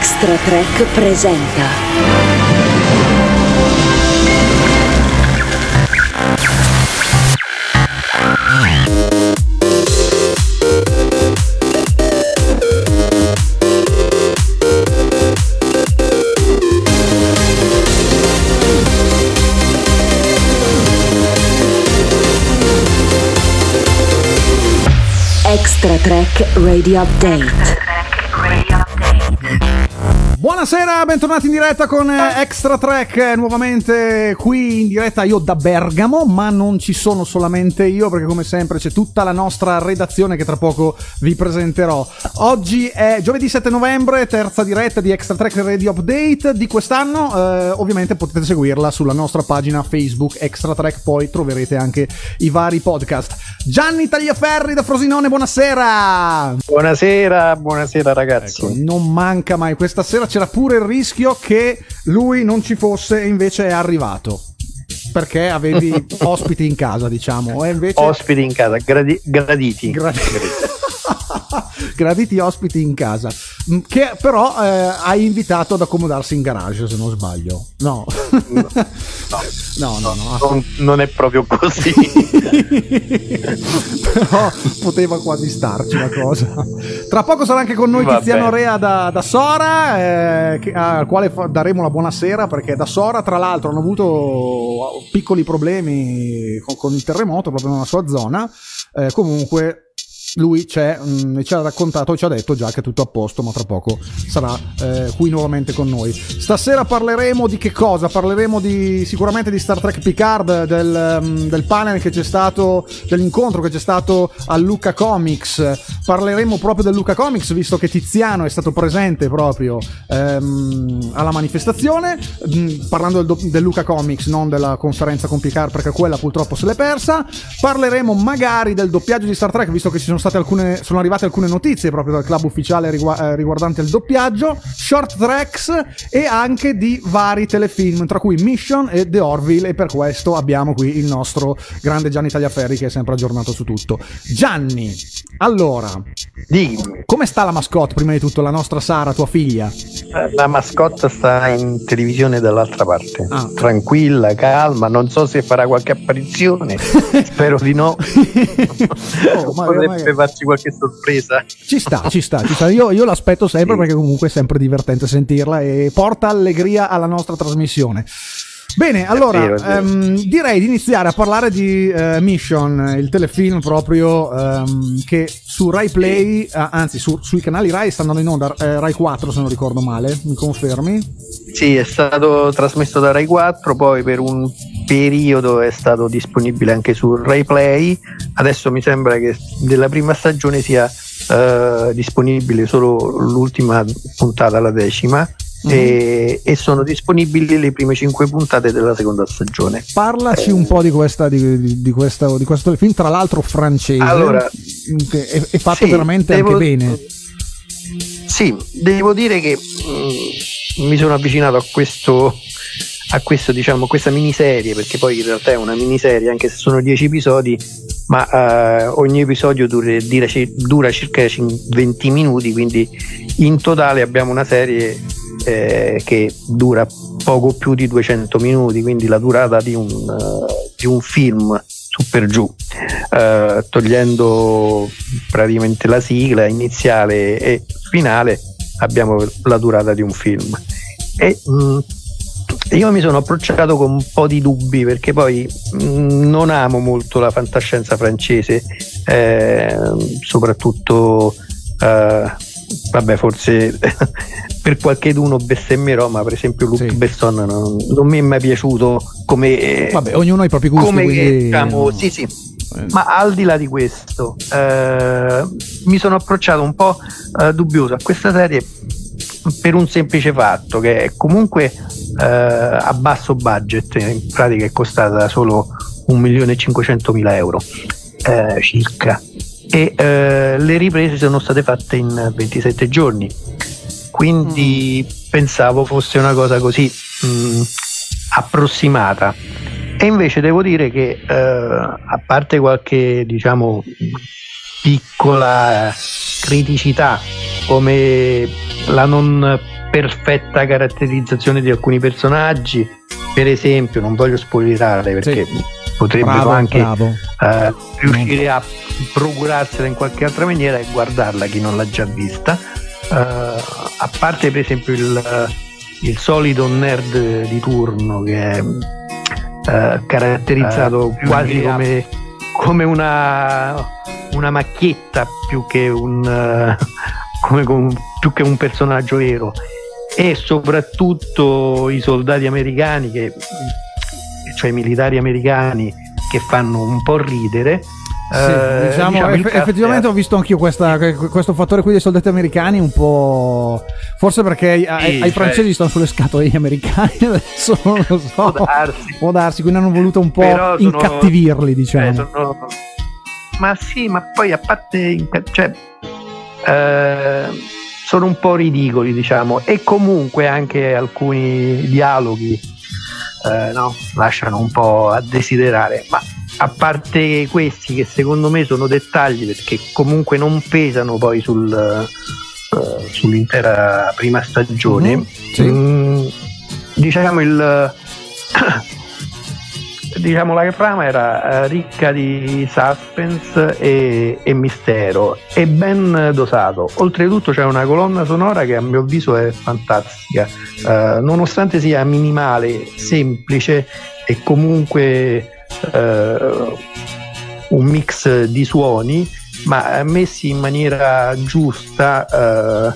Extra Track presenta. Extra Track Radio Update. Buonasera, bentornati in diretta con eh, Extra Track, eh, nuovamente qui in diretta io da Bergamo, ma non ci sono solamente io perché come sempre c'è tutta la nostra redazione che tra poco vi presenterò. Oggi è giovedì 7 novembre, terza diretta di Extra Track Radio Update di quest'anno, eh, ovviamente potete seguirla sulla nostra pagina Facebook Extra Track, poi troverete anche i vari podcast. Gianni Tagliaferri da Frosinone, buonasera! Buonasera, buonasera ragazzi. Ecco, non manca mai. Questa sera c'era pure il rischio che lui non ci fosse e invece è arrivato. Perché avevi ospiti in casa, diciamo. Invece... Ospiti in casa, gradi- graditi. Gradi- Graditi ospiti in casa. Mm, Che però eh, hai invitato ad accomodarsi in garage, se non sbaglio. No. No, no, no. no. non, non è proprio così. però poteva quasi starci la cosa. Tra poco sarà anche con noi Va Tiziano bene. Rea da, da Sora, eh, che- al quale daremo la buonasera perché da Sora, tra l'altro, hanno avuto piccoli problemi con, con il terremoto proprio nella sua zona. Eh, comunque. Lui mh, ci ha raccontato, ci ha detto già che è tutto a posto, ma tra poco sarà eh, qui nuovamente con noi. Stasera parleremo di che cosa? Parleremo di, sicuramente di Star Trek Picard, del, mm, del panel che c'è stato, dell'incontro che c'è stato al Luca Comics. Parleremo proprio del Luca Comics, visto che Tiziano è stato presente proprio ehm, alla manifestazione, mm, parlando del, del Luca Comics, non della conferenza con Picard, perché quella purtroppo se l'è persa. Parleremo magari del doppiaggio di Star Trek, visto che ci sono state alcune, sono arrivate alcune notizie proprio dal club ufficiale rigua- eh, riguardanti il doppiaggio, short tracks e anche di vari telefilm, tra cui Mission e The Orville, e per questo abbiamo qui il nostro grande Gianni Tagliaferri che è sempre aggiornato su tutto. Gianni, allora, Dimmi, come sta la mascotte prima di tutto, la nostra Sara, tua figlia? la mascotta sta in televisione dall'altra parte. Ah. Tranquilla, calma, non so se farà qualche apparizione. Spero di no. Oh, ma- Potrebbe farci qualche sorpresa. Ci sta, ci sta, ci sta. Io, io l'aspetto sempre perché comunque è sempre divertente sentirla e porta allegria alla nostra trasmissione. Bene, allora vero, ehm, direi di iniziare a parlare di eh, Mission, il telefilm proprio ehm, che su Rai Play, ah, anzi su- sui canali Rai sta andando in onda, eh, Rai 4 se non ricordo male, mi confermi? Sì, è stato trasmesso da Rai 4, poi per un periodo è stato disponibile anche su Rai Play. Adesso mi sembra che della prima stagione sia eh, disponibile solo l'ultima puntata, la decima, Mhm. e, e sono disponibili le prime cinque puntate della seconda stagione. Parlaci un po' di, questa, di, di- di questo, di questo telefilm, tra l'altro francese, Allora, è, è fatto sì, veramente devo- anche bene. Sì, devo dire che mm, mi sono avvicinato a questo, a questo, diciamo, questa miniserie, perché poi in realtà è una miniserie, anche se sono 10 episodi, ma eh, ogni episodio dura, dura ci- dura circa cin- 20 minuti, quindi in totale abbiamo una serie eh, che dura poco più di 200 minuti, quindi la durata di un, eh, di un film su per giù, eh, togliendo praticamente la sigla iniziale e finale, abbiamo la durata di un film. E mh, io mi sono approcciato con un po' di dubbi perché poi mh, non amo molto la fantascienza francese, eh, soprattutto eh, vabbè, forse per qualcheduno bestemmerò, ma per esempio Luc Sì. Besson non, non mi è mai piaciuto come Vabbè, ognuno ha i propri gusti, come quindi... diciamo, sì, sì. Eh, Ma al di là di questo, eh, mi sono approcciato un po' eh, dubbioso a questa serie per un semplice fatto che è comunque eh, a basso budget, in pratica è costata solo 1.500.000 euro eh, circa. E eh, le riprese sono state fatte in 27 giorni. Quindi pensavo fosse una cosa così mh, approssimata. E invece devo dire che eh, a parte qualche diciamo piccola criticità come la non perfetta caratterizzazione di alcuni personaggi per esempio non voglio spoilerare perché sì. potrebbero bravo, anche bravo. Uh, riuscire a procurarsela in qualche altra maniera e guardarla chi non l'ha già vista uh, a parte per esempio il, il solito nerd di turno che è uh, caratterizzato quasi come, come una, una macchietta più che un come, come, più che un personaggio vero e soprattutto i soldati americani, che, cioè i militari americani che fanno un po' ridere. Sì, eh, diciamo, diciamo eff- effettivamente ho visto anch'io questa, questo fattore qui dei soldati americani un po'. Forse perché sì, ai, ai cioè... francesi stanno sulle scatole gli americani, adesso non lo so. Può darsi. Può darsi, quindi hanno voluto un po' sono, incattivirli, diciamo. Eh, sono... Ma sì, ma poi a parte. Cioè, eh, sono un po' ridicoli, diciamo, e comunque anche alcuni dialoghi eh, no, lasciano un po' a desiderare, ma a parte questi che secondo me sono dettagli perché comunque non pesano poi sul, uh, sull'intera prima stagione, mm-hmm, sì. mm, diciamo il diciamo la trama era eh, ricca di suspense e, e, mistero e ben dosato. Oltretutto c'è una colonna sonora che a mio avviso è fantastica. Eh, nonostante sia minimale semplice e comunque eh, un mix di suoni ma messi in maniera giusta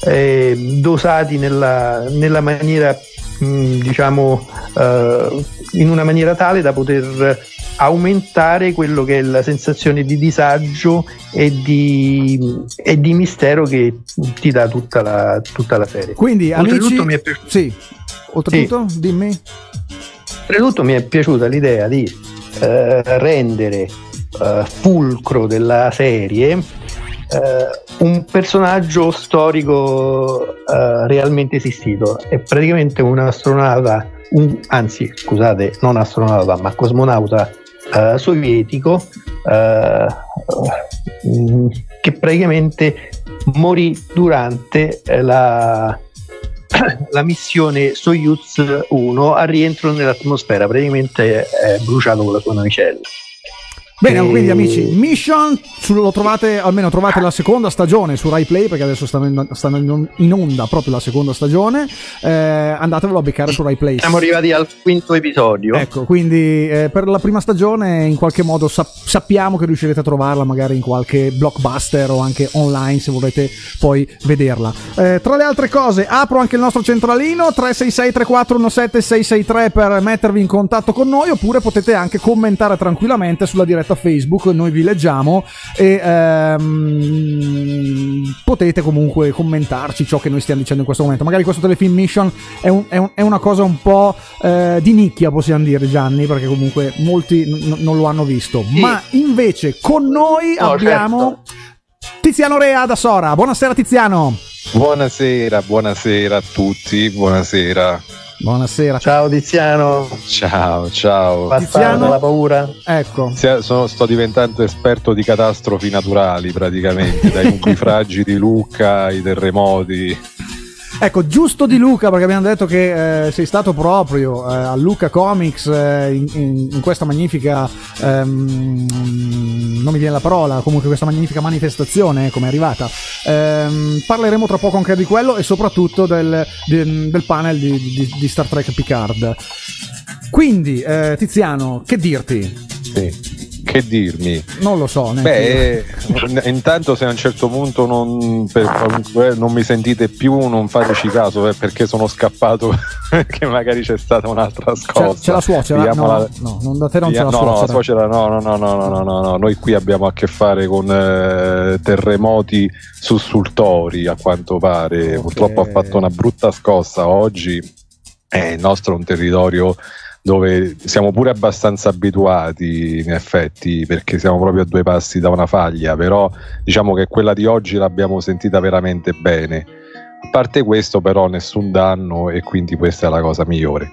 eh, dosati nella, nella maniera mh, diciamo uh, in una maniera tale da poter aumentare quello che è la sensazione di disagio e di, e di mistero che ti dà tutta la, tutta la serie. Quindi, oltretutto amici, mi è piaciuto. Sì, oltretutto, sì. dimmi. Oltretutto mi è piaciuta l'idea di uh, rendere uh, fulcro della serie eh, un personaggio storico eh, realmente esistito. È praticamente un astronauta, un, anzi scusate, non astronauta, ma cosmonauta eh, sovietico eh, che praticamente morì durante la, la missione Soyuz 1 al rientro nell'atmosfera, praticamente è bruciato con la sua navicella. Bene, e... quindi amici, Mission lo trovate, almeno trovate la seconda stagione su Rai Play perché adesso stanno in, stanno in onda proprio la seconda stagione. Eh, andatevelo a beccare su Rai Play. Siamo arrivati al quinto episodio. Ecco, quindi eh, per la prima stagione in qualche modo sap- sappiamo che riuscirete a trovarla magari in qualche blockbuster o anche online se volete poi vederla. Eh, tra le altre cose, apro anche il nostro centralino 366 3417 663 per mettervi in contatto con noi oppure potete anche commentare tranquillamente sulla diretta diretta Facebook, noi vi leggiamo e ehm, potete comunque commentarci ciò che noi stiamo dicendo in questo momento. Magari questo telefilm mission è, un, è, un, è una cosa un po' eh, di nicchia, possiamo dire Gianni, perché comunque molti n- non lo hanno visto. Sì. Ma invece con noi no, abbiamo certo. Tiziano Rea da Sora. Buonasera Tiziano. Buonasera, buonasera a tutti, buonasera. Buonasera. Ciao Tiziano. Ciao, ciao. Tiziano, la paura. Ecco. Sono, sto diventando esperto di catastrofi naturali praticamente, dai nubifragi di Lucca ai terremoti. Ecco, giusto di Luca, perché abbiamo detto che eh, sei stato proprio eh, a Luca Comics eh, in, in, in, questa magnifica, ehm, non mi viene la parola, comunque questa magnifica manifestazione, come è arrivata. Ehm, parleremo tra poco anche di quello e soprattutto del, del, del panel di, di, di, Star Trek Picard. Quindi, eh, Tiziano, che dirti? Sì che dirmi? Non lo so. Beh, intanto se a un certo punto non, per, non, mi sentite più, non fateci caso eh, perché sono scappato perché magari c'è stata un'altra scossa. C'è, c'è la suocera? No, la, no, non da te non c'è la no, suocera. No, la suocera no, no, no, no, no, no, no, Noi qui abbiamo a che fare con eh, terremoti sussultori a quanto pare. Okay. Purtroppo ha fatto una brutta scossa oggi. Eh, il nostro è un territorio dove siamo pure abbastanza abituati in effetti perché siamo proprio a due passi da una faglia, però diciamo che quella di oggi l'abbiamo sentita veramente bene. A parte questo però nessun danno e quindi questa è la cosa migliore.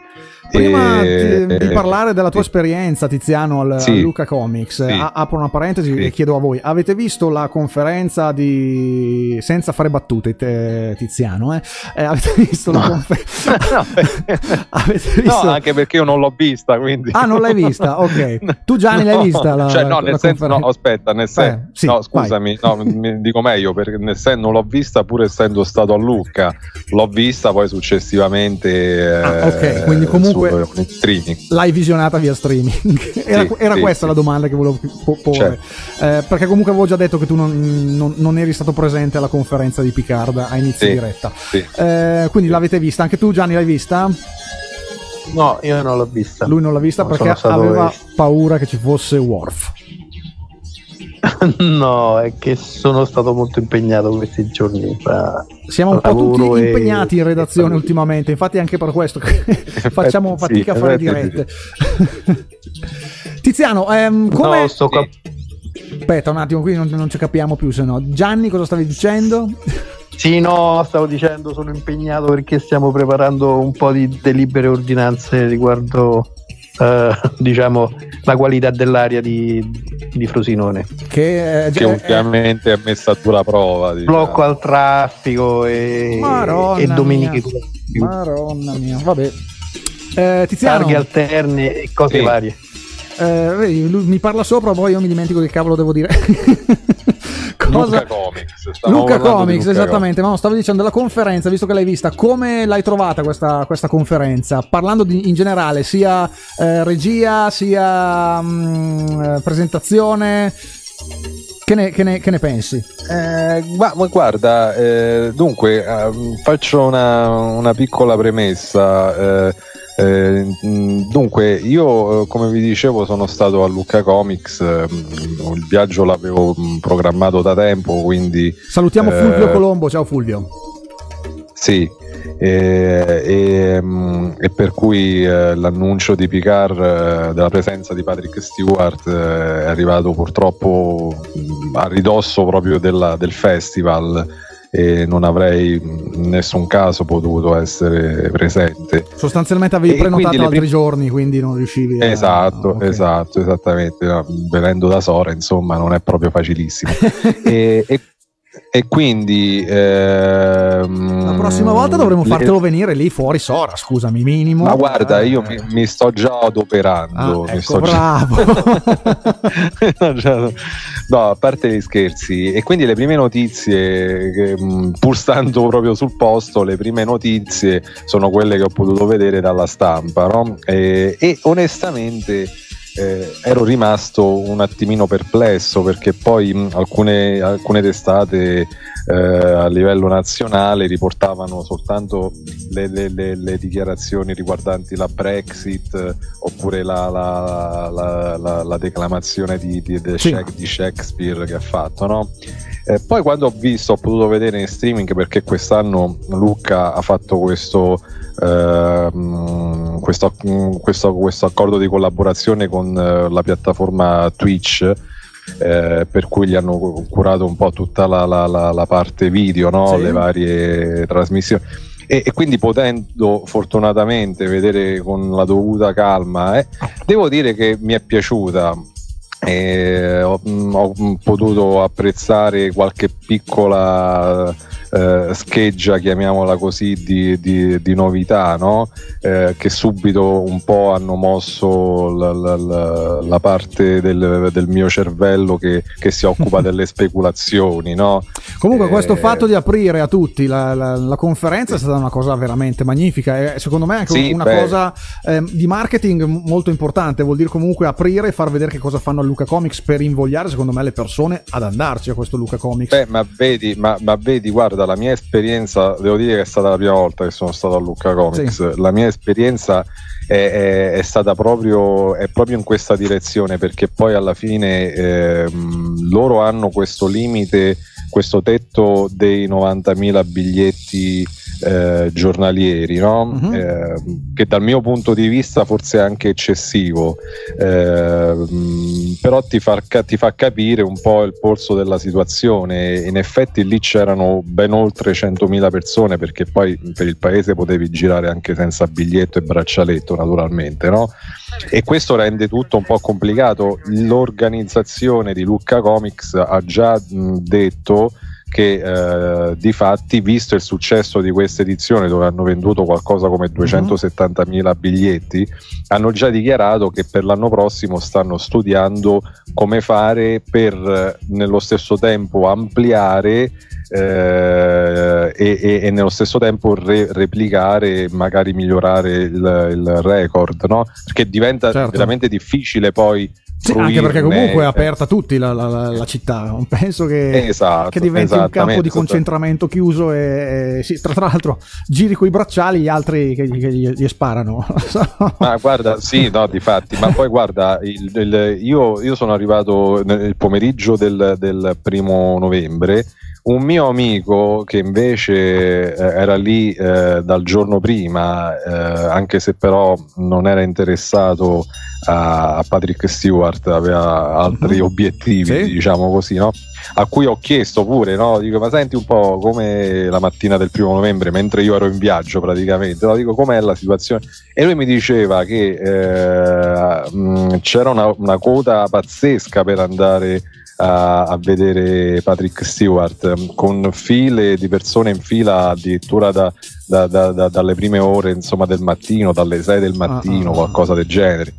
Prima e, di, di, parlare della tua esperienza, Tiziano, al, sì, Luca Comics, sì. a, apro una parentesi sì. e chiedo a voi: avete visto la conferenza di. senza fare battute, te, Tiziano? Eh? Eh, avete visto no. la conferenza? no. avete visto... no, anche perché io non l'ho vista. Quindi... Ah, non l'hai vista? Ok. Tu, Gianni, l'hai vista? La, cioè, no, nel senso, no, aspetta, nel senso, eh, no, scusami, no, mi dico meglio perché nel senso non l'ho vista pur essendo stato a Lucca, l'ho vista poi successivamente. Ah, ok, quindi comunque streaming. l'hai visionata via streaming. era, sì, era sì, questa sì. la domanda che volevo porre. Eh, perché comunque avevo già detto che tu non, non, non, eri stato presente alla conferenza di Picard a inizio diretta. Eh, quindi l'avete vista, anche tu Gianni l'hai vista? No, io non l'ho vista. Lui non l'ha vista non perché aveva paura che ci fosse Worf. no, è che sono stato molto impegnato questi giorni. Siamo un po' tutti e... impegnati in redazione e... ultimamente, infatti anche per questo facciamo fatica sì, a fare dirette. Tiziano, ehm, come... No, sto cap- Aspetta un attimo, qui non, non ci capiamo più, se no. Gianni, cosa stavi dicendo? Sì, no, stavo dicendo, sono impegnato perché stiamo preparando un po' di delibere ordinanze riguardo Uh, diciamo la qualità dell'aria di, di Frosinone che, eh, che ovviamente è messa a dura prova diciamo. blocco al traffico e, e domeniche mia. Maronna mia vabbè eh, Tiziano targhe alterne e cose sì. varie eh, lui mi parla sopra poi io mi dimentico che cavolo devo dire Cosa... Luca Comics. Luca Comics, Luca esattamente. Ma no, stavo dicendo della conferenza, visto che l'hai vista, come l'hai trovata questa, questa conferenza? Parlando di, in generale, sia eh, regia, sia mh, mm, presentazione. Che ne, che, ne, che ne, pensi? Eh, ma, ma guarda, eh, dunque eh, faccio una, una, piccola premessa. Eh, eh, dunque, io eh, come vi dicevo sono stato a Lucca Comics, eh, il viaggio l'avevo mm, programmato da tempo, quindi... Salutiamo eh, Fulvio Colombo, ciao Fulvio. Sì, e, e, mm, e, per cui eh, l'annuncio di Picard eh, della presenza di Patrick Stewart eh, è arrivato purtroppo mm, a ridosso proprio della, del festival e non avrei in nessun caso potuto essere presente. Sostanzialmente avevi e prenotato altri prim- giorni, quindi non riuscivi a... Esatto, okay. esatto, esattamente. No, venendo da Sora, insomma, non è proprio facilissimo. e, e e quindi ehm, la prossima volta dovremo le... fartelo venire lì fuori Sora, scusami, minimo. Ma guarda, eh, io mi, mi, sto già adoperando. Ah, ecco, sto bravo. Già... no, a parte gli scherzi. E quindi le prime notizie, che, pur stando proprio sul posto, le prime notizie sono quelle che ho potuto vedere dalla stampa, no? e, e onestamente eh, ero rimasto un attimino perplesso perché poi mh, alcune, alcune testate eh, a livello nazionale riportavano soltanto le, le, le, le dichiarazioni riguardanti la Brexit oppure la, la, la, la declamazione di, di, di, Shakespeare che ha fatto. No? Eh, poi quando ho visto, ho potuto vedere in streaming perché quest'anno Luca ha fatto questo Ehm, questo, questo, questo, accordo di collaborazione con eh, la piattaforma Twitch. Eh, per cui gli hanno curato un po' tutta la, la, la, la parte video, no? sì. le varie trasmissioni. E, e, quindi potendo fortunatamente vedere con la dovuta calma, eh, devo dire che mi è piaciuta. Ho, ho, potuto apprezzare qualche piccola eh, scheggia, chiamiamola così, di, di, di novità, no? eh, che subito un po' hanno mosso la, la, la, la parte del, del, mio cervello che, che si occupa delle speculazioni. No? Comunque, questo eh, fatto di aprire a tutti la, conferenza è stata una cosa veramente magnifica e secondo me anche sì, una beh. cosa ehm, di marketing molto importante. Vuol dire comunque aprire e far vedere che cosa fanno a Luca Comics per invogliare, secondo me, le persone ad andarci a questo Luca Comics. Beh, ma vedi, ma, ma vedi, guarda, la mia esperienza, devo dire che è stata la prima volta che sono stato a Luca Comics. Sì. La mia esperienza è, è, è, stata proprio, è proprio in questa direzione perché poi alla fine ehm, loro hanno questo limite, questo tetto dei 90.000 biglietti eh, giornalieri, no? uh-huh. eh, che dal mio punto di vista forse è anche eccessivo, eh, però ti fa, ti fa, capire un po' il polso della situazione. In effetti lì c'erano ben oltre 100.000 persone perché poi per il paese potevi girare anche senza biglietto e braccialetto naturalmente, no? E questo rende tutto un po' complicato. L'organizzazione di Lucca Comics ha già mh, detto che eh, di fatti, visto il successo di questa edizione, dove hanno venduto qualcosa come 270.000 mhm. biglietti, hanno già dichiarato che per l'anno prossimo stanno studiando come fare per nello stesso tempo ampliare eh, e, e, nello stesso tempo re- replicare, magari migliorare il, il record, no? perché diventa certo. veramente difficile poi sì, anche perché comunque è aperta a tutti la, la, la città. Penso che, esatto, che diventi un campo di concentramento chiuso e, e sì, tra, tra, l'altro giri coi bracciali gli altri che, che gli, gli, sparano. ma guarda, sì, no, di fatti, ma poi guarda, il, il, io, io, sono arrivato nel pomeriggio del, del primo novembre un mio amico che invece eh, era lì eh, dal giorno prima, eh, anche se però non era interessato a, Patrick Stewart, aveva altri mm-hmm. obiettivi, sì. diciamo così, no? a cui ho chiesto pure, no? dico ma senti un po' come la mattina del primo novembre, mentre io ero in viaggio praticamente, no? dico com'è la situazione e lui mi diceva che eh, mh, c'era una, una coda pazzesca per andare a, vedere Patrick Stewart con file di persone in fila addirittura da, da, da, dalle prime ore insomma, del mattino, dalle 6 del mattino, ah, ah, qualcosa del genere.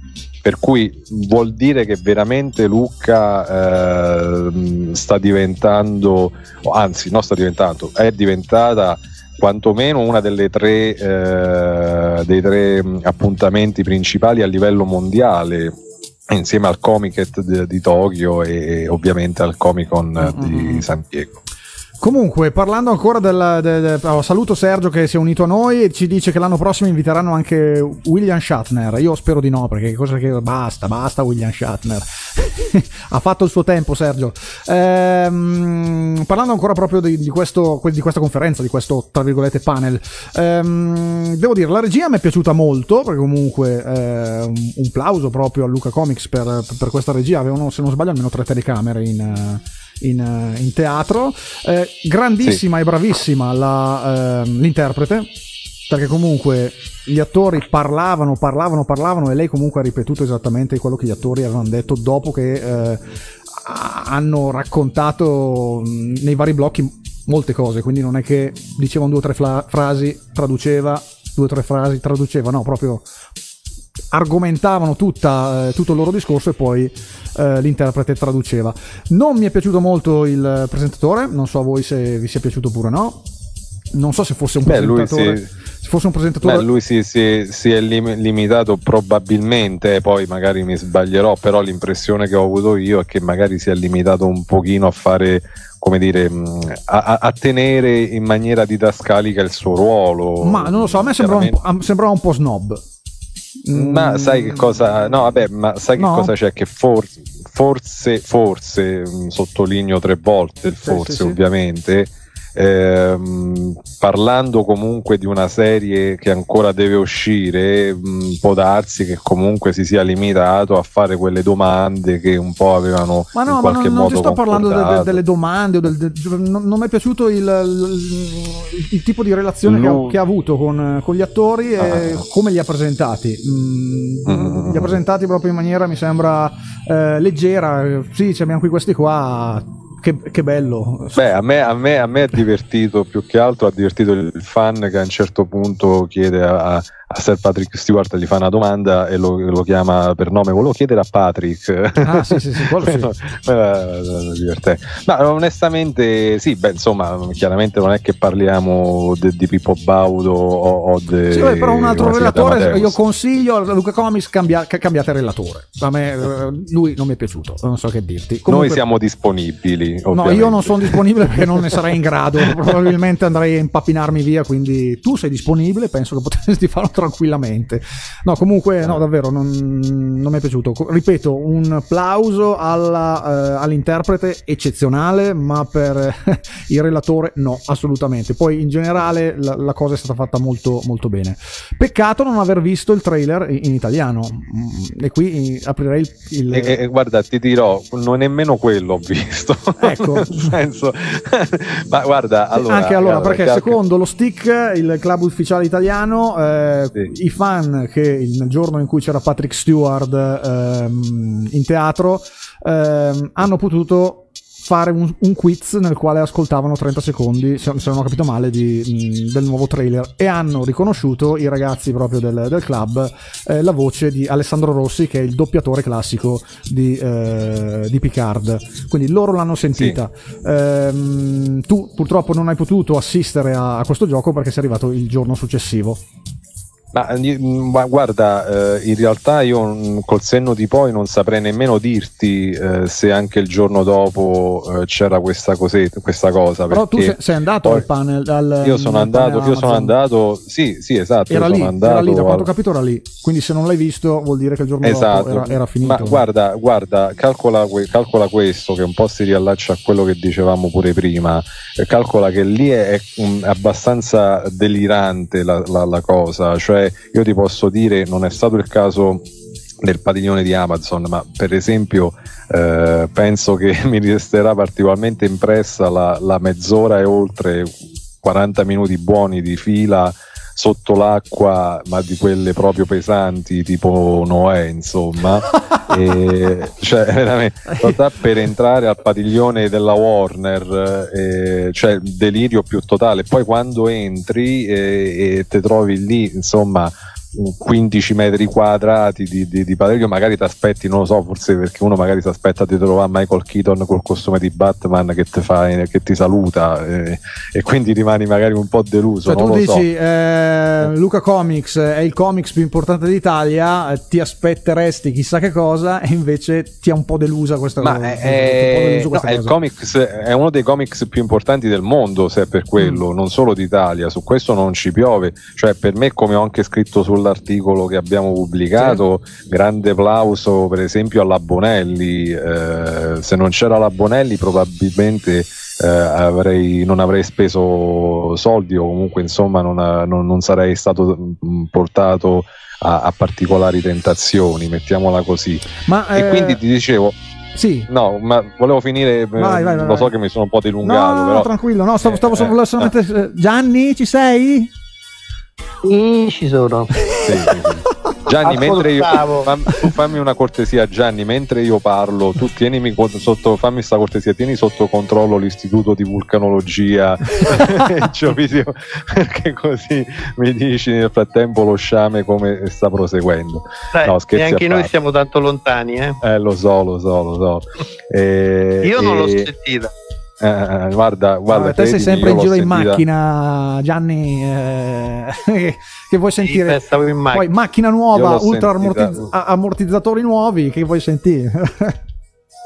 Per cui vuol dire che veramente Lucca eh, sta diventando, anzi, non sta diventando, è diventata quantomeno una delle tre, eh, dei tre appuntamenti principali a livello mondiale insieme al Comic di, di Tokyo e ovviamente al Comic Con mm-hmm. di San Diego. Comunque, parlando ancora del, del, del oh, saluto Sergio che si è unito a noi e ci dice che l'anno prossimo inviteranno anche William Shatner. Io spero di no, perché cosa che basta, basta William Shatner. ha fatto il suo tempo, Sergio. Ehm, parlando ancora proprio di, di, questo, di, questa conferenza, di questo tra virgolette panel, ehm, devo dire, la regia mi è piaciuta molto, perché comunque eh, un plauso proprio a Luca Comics per, per questa regia. Avevano, se non sbaglio, almeno tre telecamere in in, eh, in teatro. Eh, grandissima sì. e bravissima la, eh, l'interprete, perché comunque gli attori parlavano, parlavano, parlavano e lei comunque ha ripetuto esattamente quello che gli attori avevano detto dopo che eh, hanno raccontato nei vari blocchi molte cose, quindi non è che dicevano due o tre fla- frasi, traduceva, due o tre frasi, traduceva, no, proprio argomentavano tutta, eh, tutto il loro discorso e poi eh, l'interprete traduceva. Non mi è piaciuto molto il presentatore, non so a voi se vi sia piaciuto oppure no. Non so se fosse un Beh, presentatore. Si, se fosse un presentatore. Beh, lui si, si, si è lim- limitato probabilmente, poi magari mi sbaglierò, però l'impressione che ho avuto io è che magari si è limitato un pochino a fare come dire, a, a, tenere in maniera didascalica il suo ruolo. Ma non lo so, a me sembrava un, sembrava un po' snob. Ma mm. sai che cosa? No, vabbè, ma sai no. che cosa c'è? Che forse, forse, forse, mm, sottolineo tre volte il forse, sì, sì, ovviamente. Sì ehm, parlando comunque di una serie che ancora deve uscire, mh, mm, può darsi che comunque si sia limitato a fare quelle domande che un po' avevano ma no, in qualche ma non, modo. Non sto parlando de, de, delle domande, del, de, non, non, mi è piaciuto il, il, il tipo di relazione che ha, che ha, avuto con, con gli attori e ah. come li ha presentati. Mm, mm. Li ha presentati proprio in maniera, mi sembra, eh, leggera. Sì, abbiamo qui questi qua che, che, bello. Beh, a me, a, me, a me è divertito più che altro, ha divertito il fan che a un certo punto chiede a, a Sir Patrick Stewart gli fa una domanda e lo, lo chiama per nome, volevo chiedere a Patrick. Ah, sì, sì, sì, quello sì. divertente. Ma onestamente, sì, beh, insomma, chiaramente non è che parliamo de, di Pippo Baudo o, o de, Sì, però un altro relatore, io consiglio a Luca Comics cambia, cambiate relatore. A me lui non mi è piaciuto, non so che dirti. Comunque, Noi siamo disponibili. No, io non sono disponibile perché non ne sarei in grado. Probabilmente andrei a impappinarmi via. Quindi tu sei disponibile, penso che potresti farlo tranquillamente. No, comunque, no, davvero, non, non mi è piaciuto. Ripeto, un plauso alla, eh, all'interprete eccezionale, ma per il relatore no, assolutamente. Poi in generale la, la, cosa è stata fatta molto, molto bene. Peccato non aver visto il trailer in, in italiano. Mm, e qui aprirei il. il... E, e, guarda, ti dirò, non nemmeno quello ho visto. Ecco. senso... ma guarda, allora, anche allora, perché calc- secondo lo stick, il club ufficiale italiano, eh, sì. i fan che il giorno in cui c'era Patrick Stewart ehm, in teatro ehm, hanno potuto fare un, un, quiz nel quale ascoltavano 30 secondi, se, se non ho capito male, di, mh, del nuovo trailer e hanno riconosciuto i ragazzi proprio del, del club eh, la voce di Alessandro Rossi che è il doppiatore classico di, eh, di Picard. Quindi loro l'hanno sentita. Sì. Ehm, tu purtroppo non hai potuto assistere a, a questo gioco perché sei arrivato il giorno successivo. Ma, mm, ma, guarda, eh, in realtà io mm, col senno di poi non saprei nemmeno dirti eh, se anche il giorno dopo eh, c'era questa, cosetta, questa cosa. Però tu sei, sei andato al panel. Al, io sono andato, io sono andato, sì, sì, esatto. Era lì, andato, era lì, da quanto ho capito era lì. Quindi se non l'hai visto vuol dire che il giorno esatto. dopo era, era, finito. Ma guarda, guarda calcola, calcola, questo che un po' si riallaccia a quello che dicevamo pure prima. calcola che lì è, è, è abbastanza delirante la, la, la cosa, cioè io ti posso dire, non è stato il caso del padiglione di Amazon, ma per esempio eh, penso che mi resterà particolarmente impressa la, la mezz'ora e oltre 40 minuti buoni di fila sotto l'acqua, ma di quelle proprio pesanti, tipo Noè, insomma. e, cioè, veramente, per entrare al padiglione della Warner, eh, cioè delirio più totale. Poi quando entri eh, e ti trovi lì, insomma 15 metri quadrati di, di, di padiglio, magari ti aspetti, non lo so, forse perché uno magari si aspetta di trovare Michael Keaton col costume di Batman che, fa, che ti saluta eh, e quindi rimani magari un po' deluso. Cioè, tu dici, so. eh, Luca Comics è il comics più importante d'Italia, eh, ti aspetteresti chissà che cosa e invece ti ha un po' delusa questa Ma cosa. È, no, è, comics, è, uno dei comics più importanti del mondo, se è per quello, mm. non solo d'Italia, su questo non ci piove. Cioè, per me, come ho anche scritto sul l'articolo che abbiamo pubblicato, sì. grande applauso per esempio alla Bonelli, eh, se non c'era la Bonelli probabilmente eh, avrei, non avrei speso soldi o comunque insomma non, non, non sarei stato mm, portato a, a, particolari tentazioni, mettiamola così. Ma, e eh... quindi ti dicevo, sì. No, ma volevo finire. Eh, vai, vai, vai, lo so che mi sono un po' dilungato. No, però... tranquillo, no, stavo, stavo eh, solamente. Eh. Gianni, ci sei? Sì, ci sono. Sì, sì. Gianni, mentre io fammi, fammi, una cortesia, Gianni, mentre io parlo, tu tienimi sotto, fammi questa cortesia, tieni sotto controllo l'istituto di vulcanologia geofisico, perché così mi dici nel frattempo lo sciame come sta proseguendo. Dai, no, e anche noi siamo tanto lontani, eh? Eh, lo so, lo so, lo so. E, io non e... l'ho sentita. Eh, guarda, guarda, te sei sempre in giro in macchina, Gianni. Eh, che vuoi sentire? Sì, in macchina. Poi macchina nuova, ultra ammortiz- ammortizzatori nuovi. Che vuoi sentire?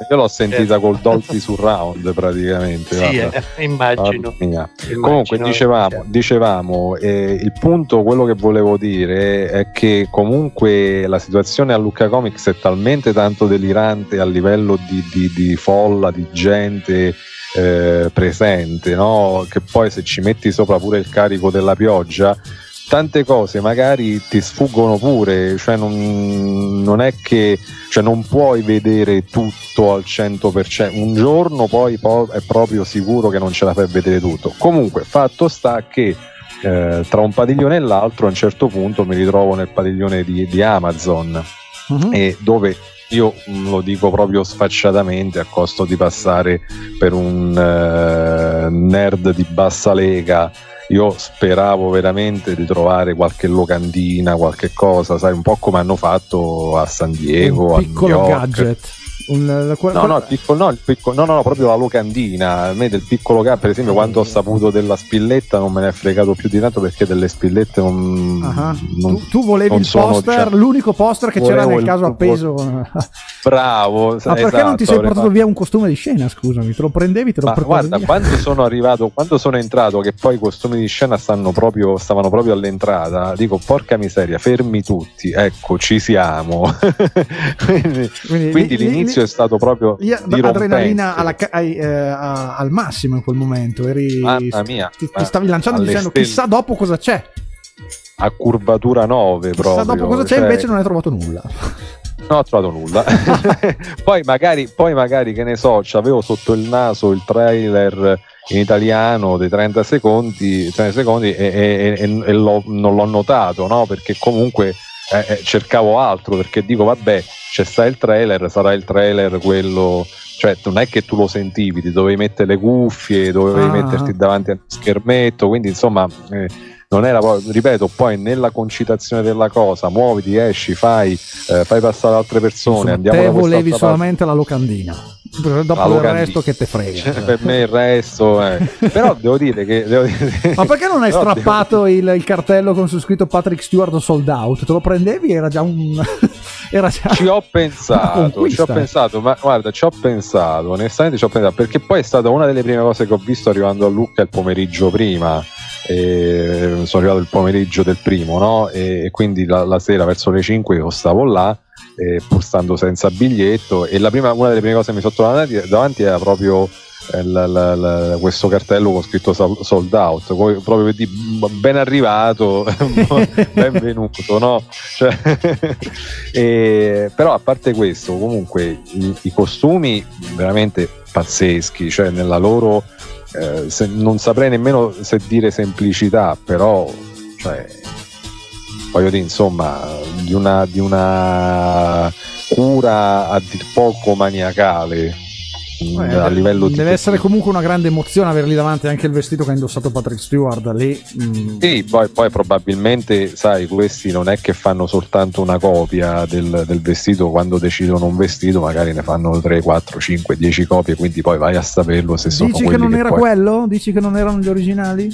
Io l'ho sentita col Dolby Surround praticamente. Sì, eh, immagino. immagino. Comunque dicevamo, dicevamo eh, il punto, quello che volevo dire è che comunque la situazione a Lucca Comics è talmente tanto delirante a livello di, di, di folla, di gente eh, presente, no? che poi se ci metti sopra pure il carico della pioggia, tante cose magari ti sfuggono pure, cioè non, non è che cioè non puoi vedere tutto al 100%, un giorno poi, poi è proprio sicuro che non ce la fai vedere tutto. Comunque, fatto sta che eh, tra un padiglione e l'altro a un certo punto mi ritrovo nel padiglione di, di Amazon uh-huh. e dove io lo dico proprio sfacciatamente a costo di passare per un uh, nerd di bassa lega io speravo veramente di trovare qualche locandina, qualche cosa, sai, un po' come hanno fatto a San Diego, un piccolo gadget. Un, qual- no, no, il piccolo, no, il piccolo, no, no, no, proprio la locandina. A me del piccolo gas, per esempio, quando ho saputo della spilletta non me ne è fregato più di tanto perché delle spillette non. Uh-huh. non tu, tu, volevi non il poster, cioè, l'unico poster che c'era nel caso appeso. Bravo. Ma perché esatto, non ti sei avrei portato fatto- via un costume di scena? Scusami, te lo prendevi, te lo portavi guarda, via. quando sono arrivato, quando sono entrato, che poi i costumi di scena stanno proprio, stavano proprio all'entrata, dico porca miseria, fermi tutti, ecco, ci siamo. quindi Quindi quindi l'inizio lì- è stato proprio adrenalina alla ai- eh, al massimo in quel momento. Eri, Mamma mia, ti, ti stavi lanciando dicendo stelle. chissà dopo cosa c'è. a curvatura 9 Chissà proprio. dopo cosa c'è, cioè, invece non hai trovato nulla. Non ho trovato nulla. poi, magari, poi magari, che ne so, avevo sotto il naso il trailer in italiano dei 30 secondi, 30 secondi e, e- e- e l'ho- non l'ho notato, no? Perché comunque eh, eh, cercavo altro, perché dico vabbè, c'è sta il trailer, sarà il trailer quello... Cioè, non è che tu lo sentivi, ti dovevi mettere le cuffie, dovevi Ah. metterti davanti al schermetto, quindi insomma... eh, non era proprio, ripeto, poi nella concitazione della cosa, muoviti, esci, fai, eh, fai passare altre persone, Insomma, andiamo te da volevi parte. solamente la locandina. Dopo il resto che te frega. Cioè, per me il resto è... però devo dire che devo dire- Ma perché non hai però strappato il, il cartello con su scritto Patrick Stewart sold out? Te lo prendevi? Era già un. era già. ci ho pensato, ci ho pensato, ma guarda, ci ho pensato, onestamente ci ho pensato, perché poi è stata una delle prime cose che ho visto arrivando a Lucca il pomeriggio prima. E sono arrivato il pomeriggio del primo, no? E, e quindi la, la sera verso le 5 io stavo là, eh, pur stando senza biglietto. E la prima, una delle prime cose che mi sono trovato davanti, era proprio eh, la- la- la- questo cartello con scritto sol- sold out, proprio per dire ben arrivato, benvenuto, no? Cioè, e- però a parte questo, comunque i, i costumi veramente pazzeschi, cioè nella loro eh, se- non saprei nemmeno se dire semplicità, però cioè, voglio dire, insomma, di una, di una cura a dir poco maniacale mh, Eh, a livello deve essere comunque una grande emozione averli davanti anche il vestito che ha indossato Patrick Stewart lì. mm. Sì, poi, poi probabilmente, sai, questi non è che fanno soltanto una copia del, del vestito, quando decidono un vestito magari ne fanno 3, 4, 5, 10 copie, quindi poi vai a saperlo se sono Dici che non era poi- quello? Dici che non erano gli originali?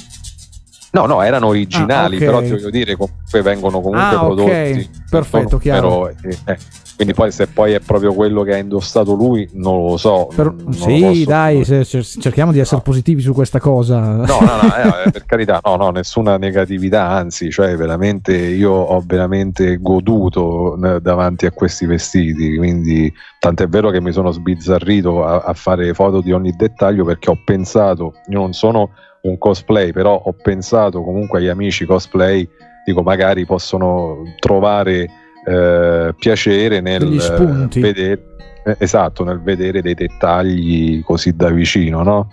No, no, erano originali, Ah, ok. però ti voglio dire, comunque vengono comunque Ah, prodotti. Perfetto, Sono- chiaro. però, eh, eh, quindi poi se poi è proprio quello che ha indossato lui, non lo so. Per- non- lo sì, posso- dai, se- cerchiamo di essere No. positivi su questa cosa. No, no, no, eh, per carità, no, no, nessuna negatività, anzi, cioè veramente io ho veramente goduto eh, davanti a questi vestiti, quindi tant'è vero che mi sono sbizzarrito a, a fare foto di ogni dettaglio perché ho pensato, io non sono un cosplay, però ho pensato comunque agli amici cosplay, dico magari possono trovare eh, piacere nel vedere eh, esatto, nel vedere dei dettagli così da vicino, no?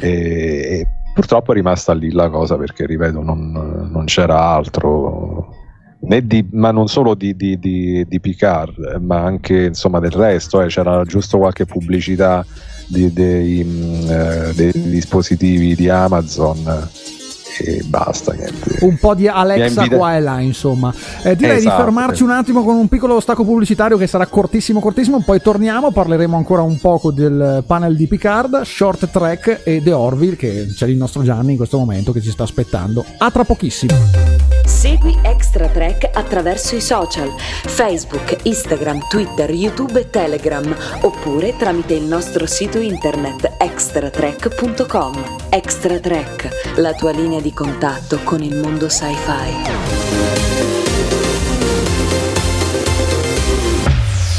E, e purtroppo è rimasta lì la cosa perché, ripeto, non, non c'era altro, né di, ma non solo di, di, di, di Picard, ma anche insomma del resto. eh, c'era giusto qualche pubblicità di- dei, mm, eh, dei dispositivi di Amazon e basta. Niente. un po' di Alexa invita- qua e là, insomma. Eh, direi Esatto, di fermarci un attimo con un piccolo stacco pubblicitario che sarà cortissimo, cortissimo. Poi torniamo, parleremo ancora un poco del panel di Picard, Short Track e The Orville, che c'è il nostro Gianni in questo momento che ci sta aspettando. A tra pochissimo. Segui Extra Track attraverso i social, Facebook, Instagram, Twitter, YouTube e Telegram, oppure tramite il nostro sito internet extratrack.com. Extra Track, la tua linea di contatto con il mondo sci-fi.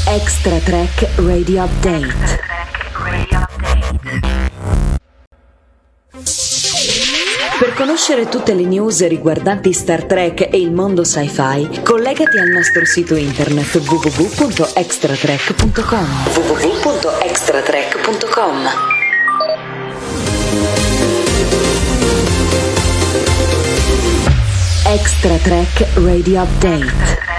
Extra Track Radio Update. Per conoscere tutte le news riguardanti Star Trek e il mondo sci-fi, collegati al nostro sito internet www.extratrek.com. www.extratrek.com. Extra Track Radio Update.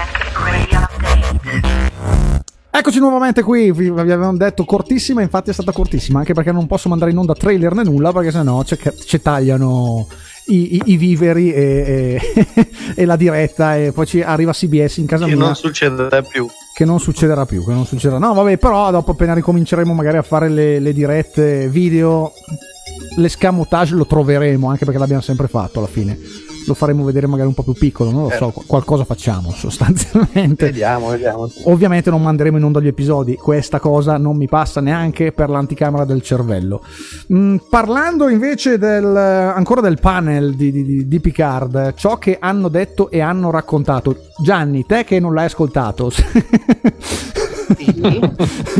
Eccoci nuovamente qui, vi avevamo detto cortissima, infatti è stata cortissima, anche perché non posso mandare in onda trailer né nulla, perché sennò ci, ci tagliano i, i- i viveri e, e- e la diretta e poi ci arriva CBS in casa Che mia non succederà più. che non succederà più, che non succederà. No, vabbè, però dopo appena ricominceremo magari a fare le, le dirette video l'escamotage lo troveremo, anche perché l'abbiamo sempre fatto alla fine. Lo faremo vedere magari un po' più piccolo, non lo so, Certo. qualcosa facciamo sostanzialmente. Vediamo, vediamo. Ovviamente non manderemo in onda gli episodi, questa cosa non mi passa neanche per l'anticamera del cervello. Mm, parlando invece del, ancora del panel di, di, di- Picard, ciò che hanno detto e hanno raccontato. Gianni, te che non l'hai ascoltato.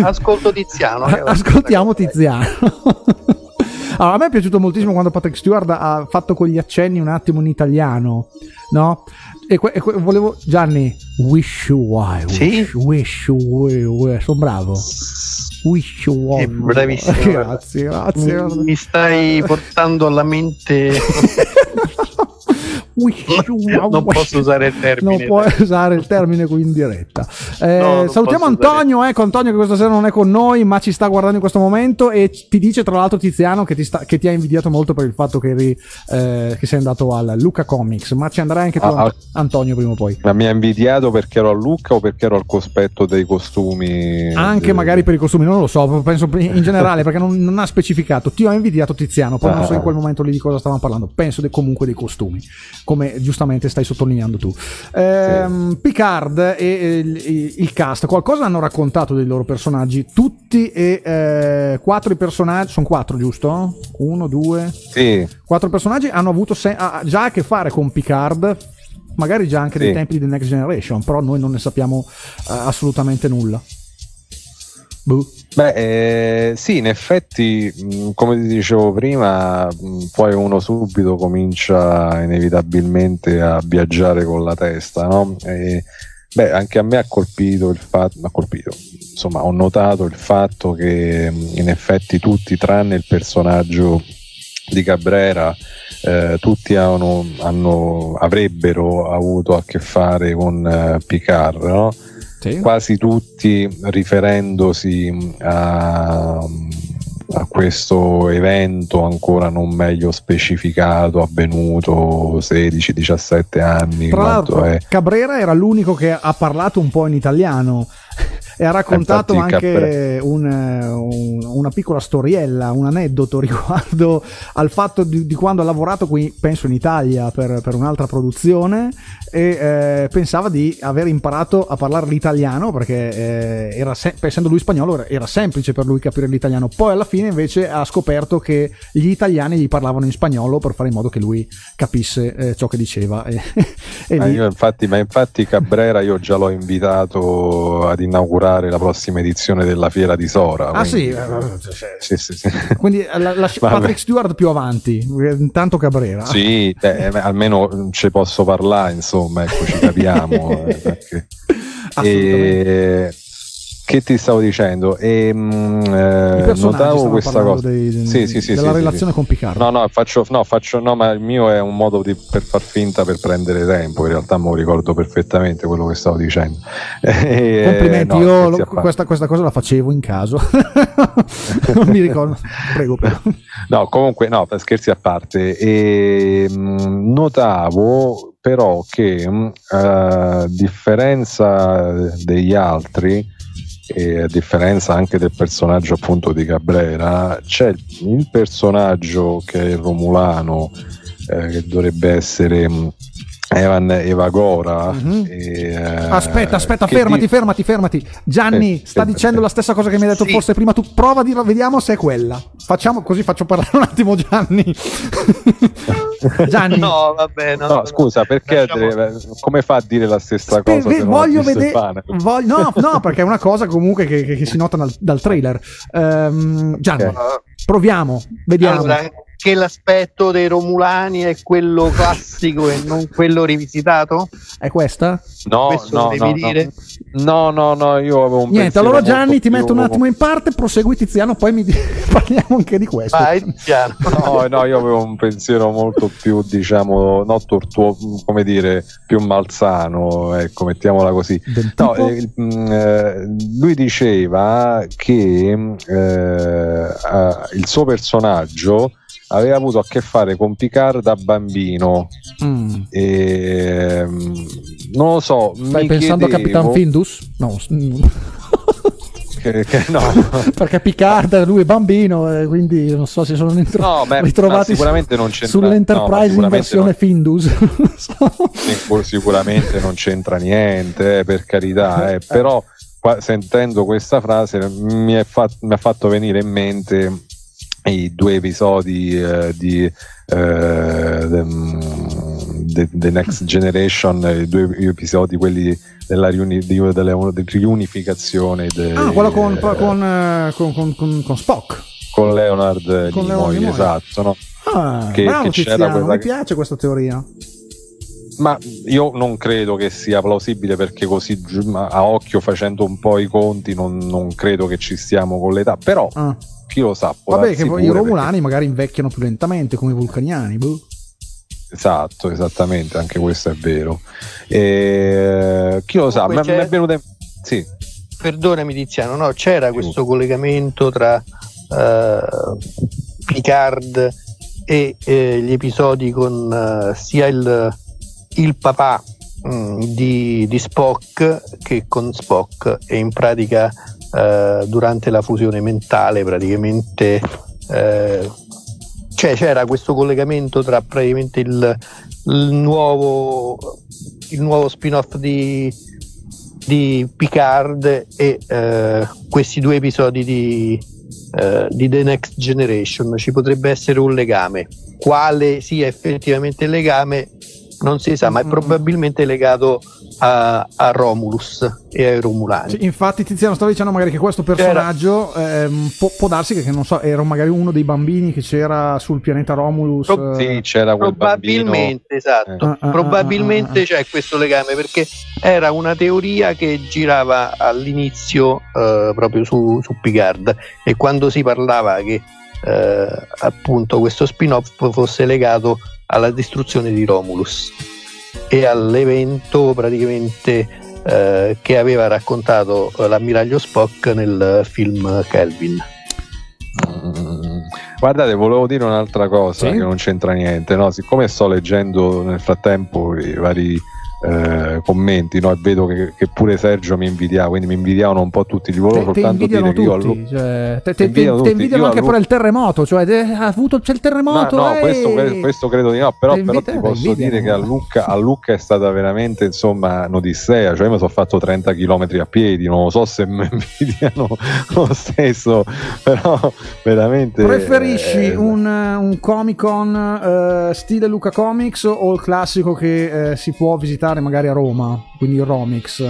Ascolto Tiziano. la- ascoltiamo Tiziano. Allora, a me è piaciuto moltissimo quando Patrick Stewart ha fatto quegli accenni un attimo in italiano, no? E, que- e que- volevo Gianni, wish you wish, Sì. wish you why, wish- sono bravo. Wish you. Sì, bravissimo. Grazie, grazie. guarda. Mi stai portando alla mente. Non posso usare il termine. Non puoi usare il termine qui in diretta. Eh, No, salutiamo. Antonio, ecco Antonio che questa sera non è con noi, ma ci sta guardando in questo momento e ti dice tra l'altro Tiziano che ti, sta- che ti ha invidiato molto per il fatto che, eri, eh, che sei andato al Luca Comics, ma ci andrai anche tu Ah, ah. Antonio prima o poi. Ma mi ha invidiato perché ero a Lucca o perché ero al cospetto dei costumi? Anche de- magari per i costumi, non lo so, penso in generale perché non, non ha specificato. Ti ho invidiato Tiziano, poi non so in quel momento lì di cosa stavamo parlando. Penso de- comunque dei costumi, come giustamente stai sottolineando tu. Ehm, Picard e, e il, il cast, qualcosa hanno raccontato dei loro personaggi? Tutti e eh, quattro i personaggi, sono quattro giusto? Uno, due, Sì, quattro personaggi hanno avuto se- ah, già a che fare con Picard. Magari già anche dei Sì. tempi di The Next Generation, però noi non ne sappiamo eh, assolutamente nulla. Boh. Beh, eh, sì, in effetti, mh, come ti dicevo prima, mh, poi uno subito comincia inevitabilmente a viaggiare con la testa, no? E, beh, anche a me ha colpito il fatto, ha colpito, insomma, ho notato il fatto che mh, in effetti tutti, tranne il personaggio di Cabrera, eh, tutti hanno, hanno- avrebbero avuto a che fare con eh, Picard, no? Sì. quasi tutti riferendosi mh, a, a questo evento ancora non meglio specificato avvenuto 16-17 anni Tra l'altro, è. Cabrera era l'unico che ha parlato un po' in italiano e ha raccontato anche un, un- una piccola storiella, un aneddoto riguardo al fatto di, di quando ha lavorato qui, penso in Italia, per, per un'altra produzione e eh, pensava di aver imparato a parlare l'italiano perché eh, era se- essendo lui spagnolo era, semplice per lui capire l'italiano. Poi alla fine invece ha scoperto che gli italiani gli parlavano in spagnolo per fare in modo che lui capisse eh, ciò che diceva. E, e Ma lì- io infatti, ma infatti Cabrera io già l'ho invitato ad inaugurare la prossima edizione della Fiera di Sora. Ah quindi- sì, eh, sì, sì, sì. quindi la, la- Vabbè. Patrick Stewart più avanti, eh, intanto Cabrera. Sì, beh, almeno ci posso parlare, insomma, ecco, ci capiamo. eh, perché- Assolutamente. E- che ti stavo dicendo? E, mm, I eh, notavo questa cosa. dei- Sì, sì, sì, della relazione con Picard. No, no, faccio, no, faccio, no, ma il mio è un modo di- per far finta per prendere tempo. In realtà me lo ricordo perfettamente quello che stavo dicendo. E, Complimenti, no, io lo- questa, questa cosa la facevo in caso. non mi ricordo. Prego, prego. No, comunque, no, scherzi a parte, e, mh, notavo però che mh, a differenza degli altri, e a differenza anche del personaggio appunto di Cabrera, c'è il personaggio che è il Romulano, eh, che dovrebbe essere Evan Evagora. Mhm. e, eh, Aspetta, aspetta, fermati, di- fermati, fermati. Gianni Eh, sta sì, dicendo sì. la stessa cosa che mi hai detto Sì. forse prima tu. Prova a dirla, vediamo se è quella. Facciamo così, faccio parlare un attimo Gianni. Gianni, No, vabbè, no, No, scusa, perché Lasciamo- come fa a dire la stessa Spe- cosa? ve- voglio vedere. voglio- no, no, perché è una cosa comunque che, che- che si nota dal, dal trailer. Ehm, Gianni, Ok. proviamo, vediamo. Allora, che l'aspetto dei Romulani è quello classico e non quello rivisitato? È questa? No, Questo no, devi no, dire? no, no, no, io avevo un Niente, pensiero allora Gianni ti più- metto un attimo in parte, prosegui Tiziano, poi mi parliamo anche di questo. Vai, Tiziano. No, no, io avevo un pensiero molto più, diciamo, no, tortuoso, come dire, più malsano, ecco, mettiamola così. No, eh, mh, eh, lui diceva che eh, eh, il suo personaggio aveva avuto a che fare con Picard da bambino Mm. e mm, non lo so Stai pensando a chiedevo- Capitan Findus? No. Che, che no. Perché Picard, lui è bambino, eh, quindi non so se sono intro- No, beh, ritrovati sicuramente non c'entra- sull'Enterprise no, in versione non- Findus. Sicur- sicuramente non c'entra niente, eh, per carità, eh, però qua- sentendo questa frase mi, fa- mi ha fatto venire in mente i due episodi eh, di eh, The, The- The Next Generation, i due episodi quelli della, riuni- di- della riunificazione de- ah, quello con, con, eh, con, con- con- Spock. con Leonard Con Nimoy, Leonard esatto, no? Ah, Che- bravo che c'era Tiziano, mi piace questa teoria. Ma io non credo che sia plausibile perché così a occhio facendo un po' i conti non, non credo che ci stiamo con l'età, però Ah. Chi lo sa. può Vabbè, che poi i Romulani magari invecchiano più lentamente come i Vulcaniani. boh. perché- Esatto, esattamente, anche questo è vero. E, chi lo sa, Comunque mi è venuto in- Sì, Perdonami Tiziano, no, c'era questo collegamento tra eh, Picard e eh, gli episodi con eh, sia il, il papà mm, di, di Spock che con Spock e in pratica eh, durante la fusione mentale praticamente eh, cioè c'era questo collegamento tra praticamente il, il nuovo il nuovo spin-off di, di Picard e eh, questi due episodi di, eh, di The Next Generation. Ci potrebbe essere un legame. Quale sia effettivamente il legame non si sa ma è Mm. probabilmente legato a, a Romulus e ai Romulani Sì, infatti Tiziano stava dicendo magari che questo personaggio ehm, può, può darsi che, che non so, era magari uno dei bambini che c'era sul pianeta Romulus. Pro- eh, sì, c'era quel bambino. probabilmente esatto Eh. Ah, ah, probabilmente ah, ah, c'è questo legame perché era una teoria che girava all'inizio eh, proprio su, su Picard e quando si parlava che eh, appunto questo spin-off fosse legato alla distruzione di Romulus e all'evento praticamente eh, che aveva raccontato l'ammiraglio Spock nel film Kelvin Mm. Guardate, volevo dire un'altra cosa Sì? che non c'entra niente. No? Siccome sto leggendo nel frattempo i vari eh, commenti no? e vedo che, che pure Sergio mi invidiava, quindi mi invidiavano un po' tutti. Gli volevo Te, te soltanto invidiano dire che io tutti, cioè, te, te- Ti invidiano te- te tutti. invidiano anche Lu- per il terremoto, cioè te- ha avuto c'è il terremoto. No, no, questo, questo credo di no, però, Te però ti te posso invidiano. dire che a Lucca, a Lucca è stata veramente insomma un'odissea, cioè io mi sono fatto 30 km a piedi, non lo so se mi invidiano lo stesso, però veramente... Preferisci eh, un, un Comic Con eh, stile Luca Comics o il classico che eh, si può visitare magari a Roma, quindi il Romix?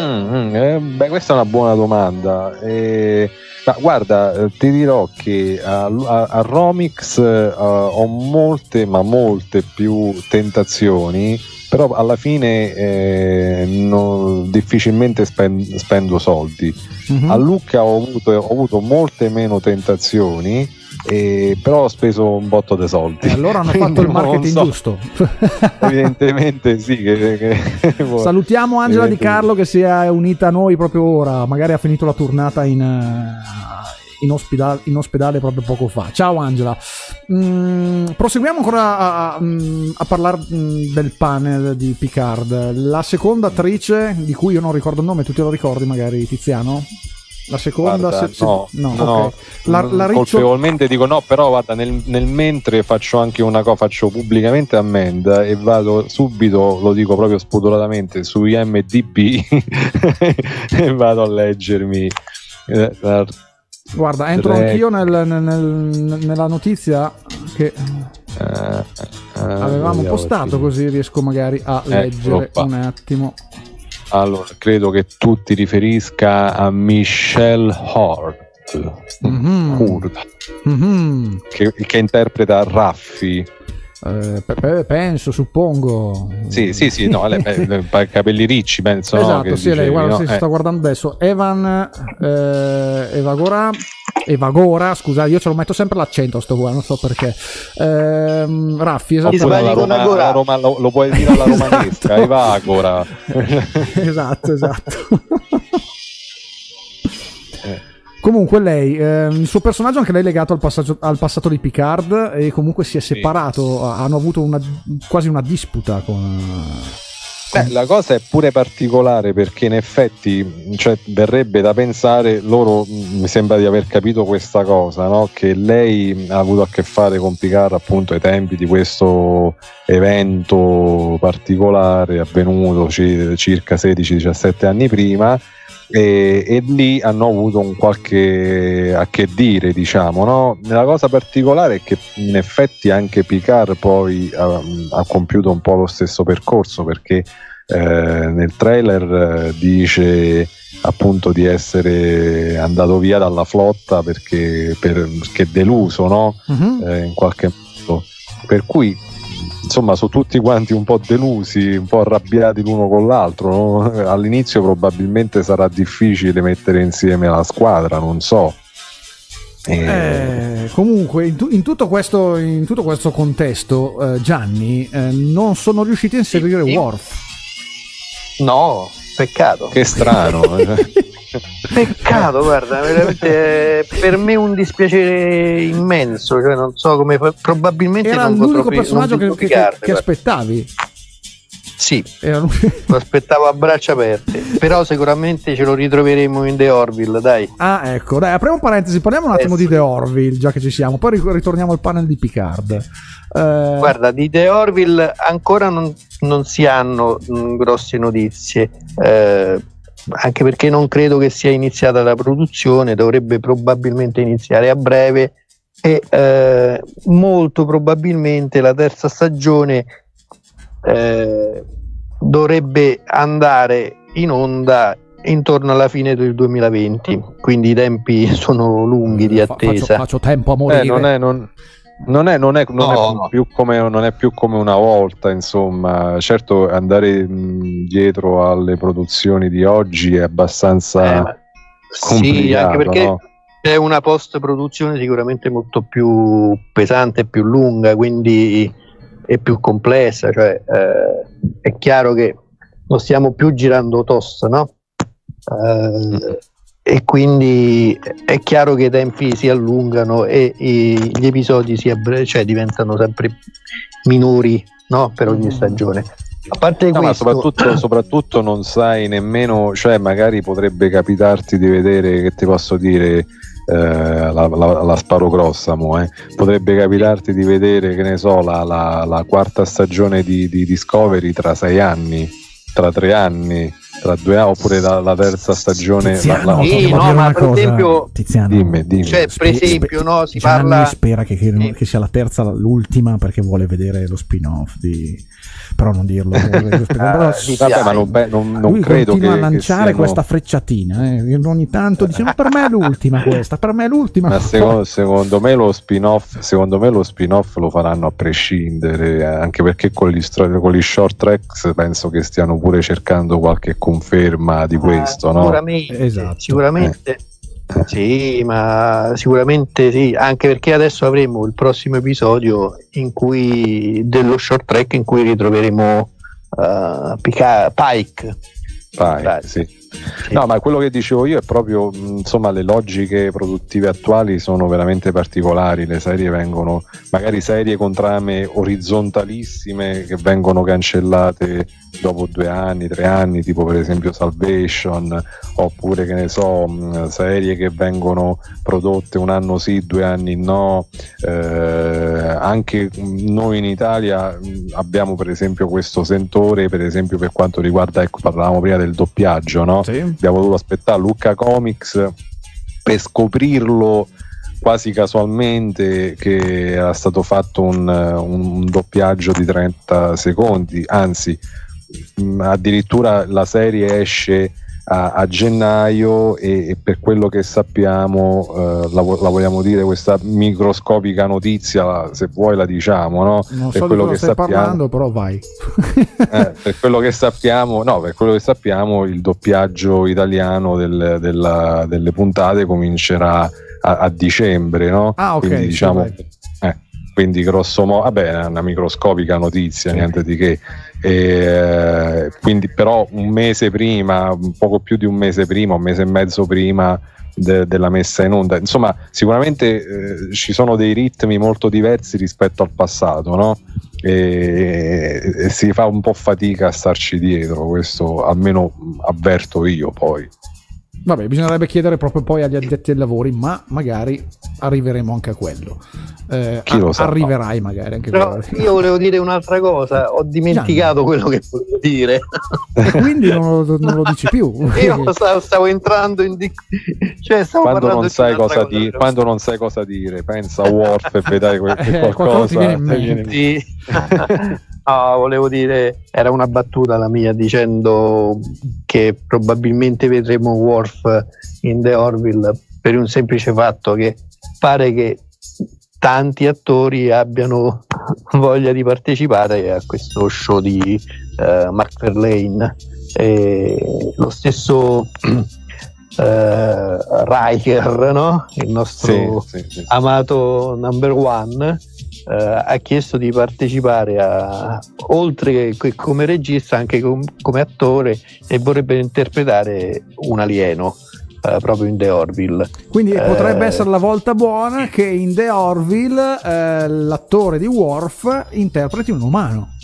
Mm, mm, eh, beh, questa è una buona domanda. Eh, ma guarda, eh, ti dirò che a, a- a Romix eh, ho molte, ma molte più tentazioni, però alla fine eh, non- difficilmente spen- spendo soldi. Mhm. A Lucca ho avuto, ho avuto molte meno tentazioni, eh, però ho speso un botto di soldi. E allora hanno fatto il marketing so. giusto. Evidentemente sì. Che, che- Salutiamo Angela Di. Carlo che si è unita a noi proprio ora, magari ha finito la tornata in, eh, in, ospedale, in ospedale proprio poco fa. Ciao Angela. Mm, proseguiamo ancora a, a, mm, a parlare mm, del panel di Picard. La seconda attrice, di cui io non ricordo il nome, tu te lo ricordi magari Tiziano? La seconda... Guarda, se- se- no, no, ok. La, la Mm, Riccio- colpevolmente dico no, però guarda, nel, nel mentre faccio anche una cosa, faccio pubblicamente ammenda e vado subito, lo dico proprio spudoratamente, su IMDB e vado a leggermi. eh, la- Guarda, entro Tre- anch'io nel- nel- nel- nella notizia che eh, eh, avevamo vediamo postato così riesco magari a leggere un attimo. Allora, credo che tu ti riferisca a Michelle Hort. Mhm. Hurd, Mhm. che, che interpreta Raffi. Eh, pe- pe- penso, suppongo. Sì, sì, sì, no, lei, eh, eh, capelli ricci, penso. no, Esatto, che sì, lei dicevi, guarda, no? si Eh, sta guardando adesso. Evan eh, Evagora. Evagora, scusa, io ce lo metto sempre l'accento a sto qua, non so perché. Ehm, Raffi, esatto. Roma- alla Roma- lo, lo puoi dire alla romanesca, Evagora. esatto, esatto. Eh. Comunque lei, ehm, il suo personaggio anche lei è legato al, al passato di Picard e comunque si è separato, ha- hanno avuto una, quasi una disputa con, Beh, la cosa è pure particolare perché in effetti cioè, verrebbe da pensare, loro mi sembra di aver capito questa cosa, no? che lei ha avuto a che fare con Picard appunto ai tempi di questo evento particolare avvenuto circa 16-17 anni prima e, e, lì hanno avuto un qualche a che dire diciamo no? la cosa particolare è che in effetti anche Picard poi ha, ha compiuto un po' lo stesso percorso perché eh, nel trailer eh, dice appunto di essere andato via dalla flotta perché, per, perché deluso no? Uh-huh. Eh, in qualche modo per cui insomma sono tutti quanti un po' delusi, un po' arrabbiati l'uno con l'altro. No? All'inizio probabilmente sarà difficile mettere insieme la squadra, non so. Eh, comunque, in, tu, in, tutto questo, in, tutto questo, contesto, eh, Gianni, eh, non sono riusciti a inserire Worf. No, peccato. Che strano. Peccato, guarda, veramente per me un dispiacere immenso, cioè non so come probabilmente era non l'unico personaggio che, che, che, che aspettavi. Sì, lo aspettavo a braccia aperte, però sicuramente ce lo ritroveremo in The Orville, dai. Ah, ecco, dai, apriamo parentesi, parliamo un attimo eh, di The Orville, già che ci siamo, poi ritorniamo al panel di Picard. Eh... Guarda, di The Orville ancora non, non si hanno mh, mm, grosse notizie. Eh, anche perché non credo che sia iniziata la produzione, dovrebbe probabilmente iniziare a breve e eh, molto probabilmente la terza stagione eh, dovrebbe andare in onda intorno alla fine del 2020 quindi i tempi sono lunghi di attesa faccio, faccio tempo a morire. Eh, non, è, non, non è, non, è, non, no. è più come, non è più come una volta, insomma. Certo, andare mh, dietro alle produzioni di oggi è abbastanza eh, Sì, anche perché no? è una post-produzione sicuramente molto più pesante, più lunga, quindi è più complessa. Cioè, eh, è chiaro che non stiamo più girando tosto, no? Eh, e quindi è chiaro che i tempi si allungano e, e gli episodi si abbre- cioè diventano sempre minori no? per ogni mm. stagione. A parte no, questo, ma soprattutto, soprattutto, non sai nemmeno, cioè magari potrebbe capitarti di vedere, che ti posso dire, eh, la, la, la, sparo grossa, mo, eh. potrebbe capitarti di vedere, che ne so, la, la quarta stagione di, di Discovery tra sei anni, tra tre anni tra due anni oppure la, la terza stagione Tiziano, la, sì, no, ma per esempio Tiziano, dimmi, dimmi. Cioè, per esempio no, si Gianni parla spera che, che, sì. che, sia la terza l'ultima perché vuole vedere lo spin-off di però non dirlo, ah, sì, vabbè, ma non, beh, non, non Lui credo continua che, a lanciare siano... questa frecciatina eh. ogni tanto dice ma per me è l'ultima questa per me è l'ultima ma secondo, secondo, me lo spin-off secondo me lo spin-off lo faranno a prescindere eh, anche perché con gli, con gli short tracks penso che stiano pure cercando qualche conferma di ah, questo no? sicuramente, esatto. sicuramente eh sì, ma sicuramente sì, anche perché adesso avremo il prossimo episodio in cui, dello short track in cui ritroveremo uh, Pica- Pike. Pike, sì. No, ma quello che dicevo io è proprio, insomma, le logiche produttive attuali sono veramente particolari, le serie vengono, magari serie con trame orizzontalissime che vengono cancellate dopo due anni, tre anni, tipo per esempio Salvation, oppure che ne so, serie che vengono prodotte un anno sì, due anni no. Eh, anche noi in Italia abbiamo per esempio questo sentore, per esempio per quanto riguarda, ecco, parlavamo prima del doppiaggio, no? Sì. Abbiamo dovuto aspettare Luca Comics per scoprirlo quasi casualmente che era stato fatto un, un doppiaggio di 30 secondi, anzi addirittura la serie esce a, a gennaio e, e, per quello che sappiamo, eh, la, la, vogliamo dire questa microscopica notizia, se vuoi la diciamo, no? Non per so quello che stai sappiamo, parlando, però vai. eh, per quello che sappiamo, no, per quello che sappiamo, il doppiaggio italiano del, della, delle puntate comincerà a, a dicembre, no? Ah, ok. Quindi, diciamo, sì, quindi grosso modo, vabbè, è una microscopica notizia, niente di che. E, quindi però un mese prima, un poco più di un mese prima, un mese e mezzo prima de- della messa in onda, insomma sicuramente eh, ci sono dei ritmi molto diversi rispetto al passato, no? E, e si fa un po' fatica a starci dietro, questo almeno avverto io poi. Vabbè, bisognerebbe chiedere proprio poi agli addetti ai lavori, ma magari arriveremo anche a quello. Eh, Chi lo sa, arriverai no. magari anche Però quello. io volevo dire un'altra cosa, ho dimenticato quello che volevo dire. E quindi non lo, non lo dici più. io stavo, stavo entrando in di... cioè stavo quando non, sai cosa dire, quando non sai cosa dire, pensa a Worf e vedrai quel- che Eh, qualcosa ti viene in ti viene in mente. No, volevo dire, era una battuta la mia dicendo che probabilmente vedremo Worf in The Orville per un semplice fatto che pare che tanti attori abbiano voglia di partecipare a questo show di eh, Mark Verlaine. E lo stesso eh, Riker, no? il nostro Sì, sì, sì. amato number one eh, ha chiesto di partecipare a, oltre che come regista anche com- come attore e vorrebbe interpretare un alieno eh, proprio in The Orville Quindi Eh. potrebbe essere la volta buona che in The Orville eh, l'attore di Worf interpreti un umano.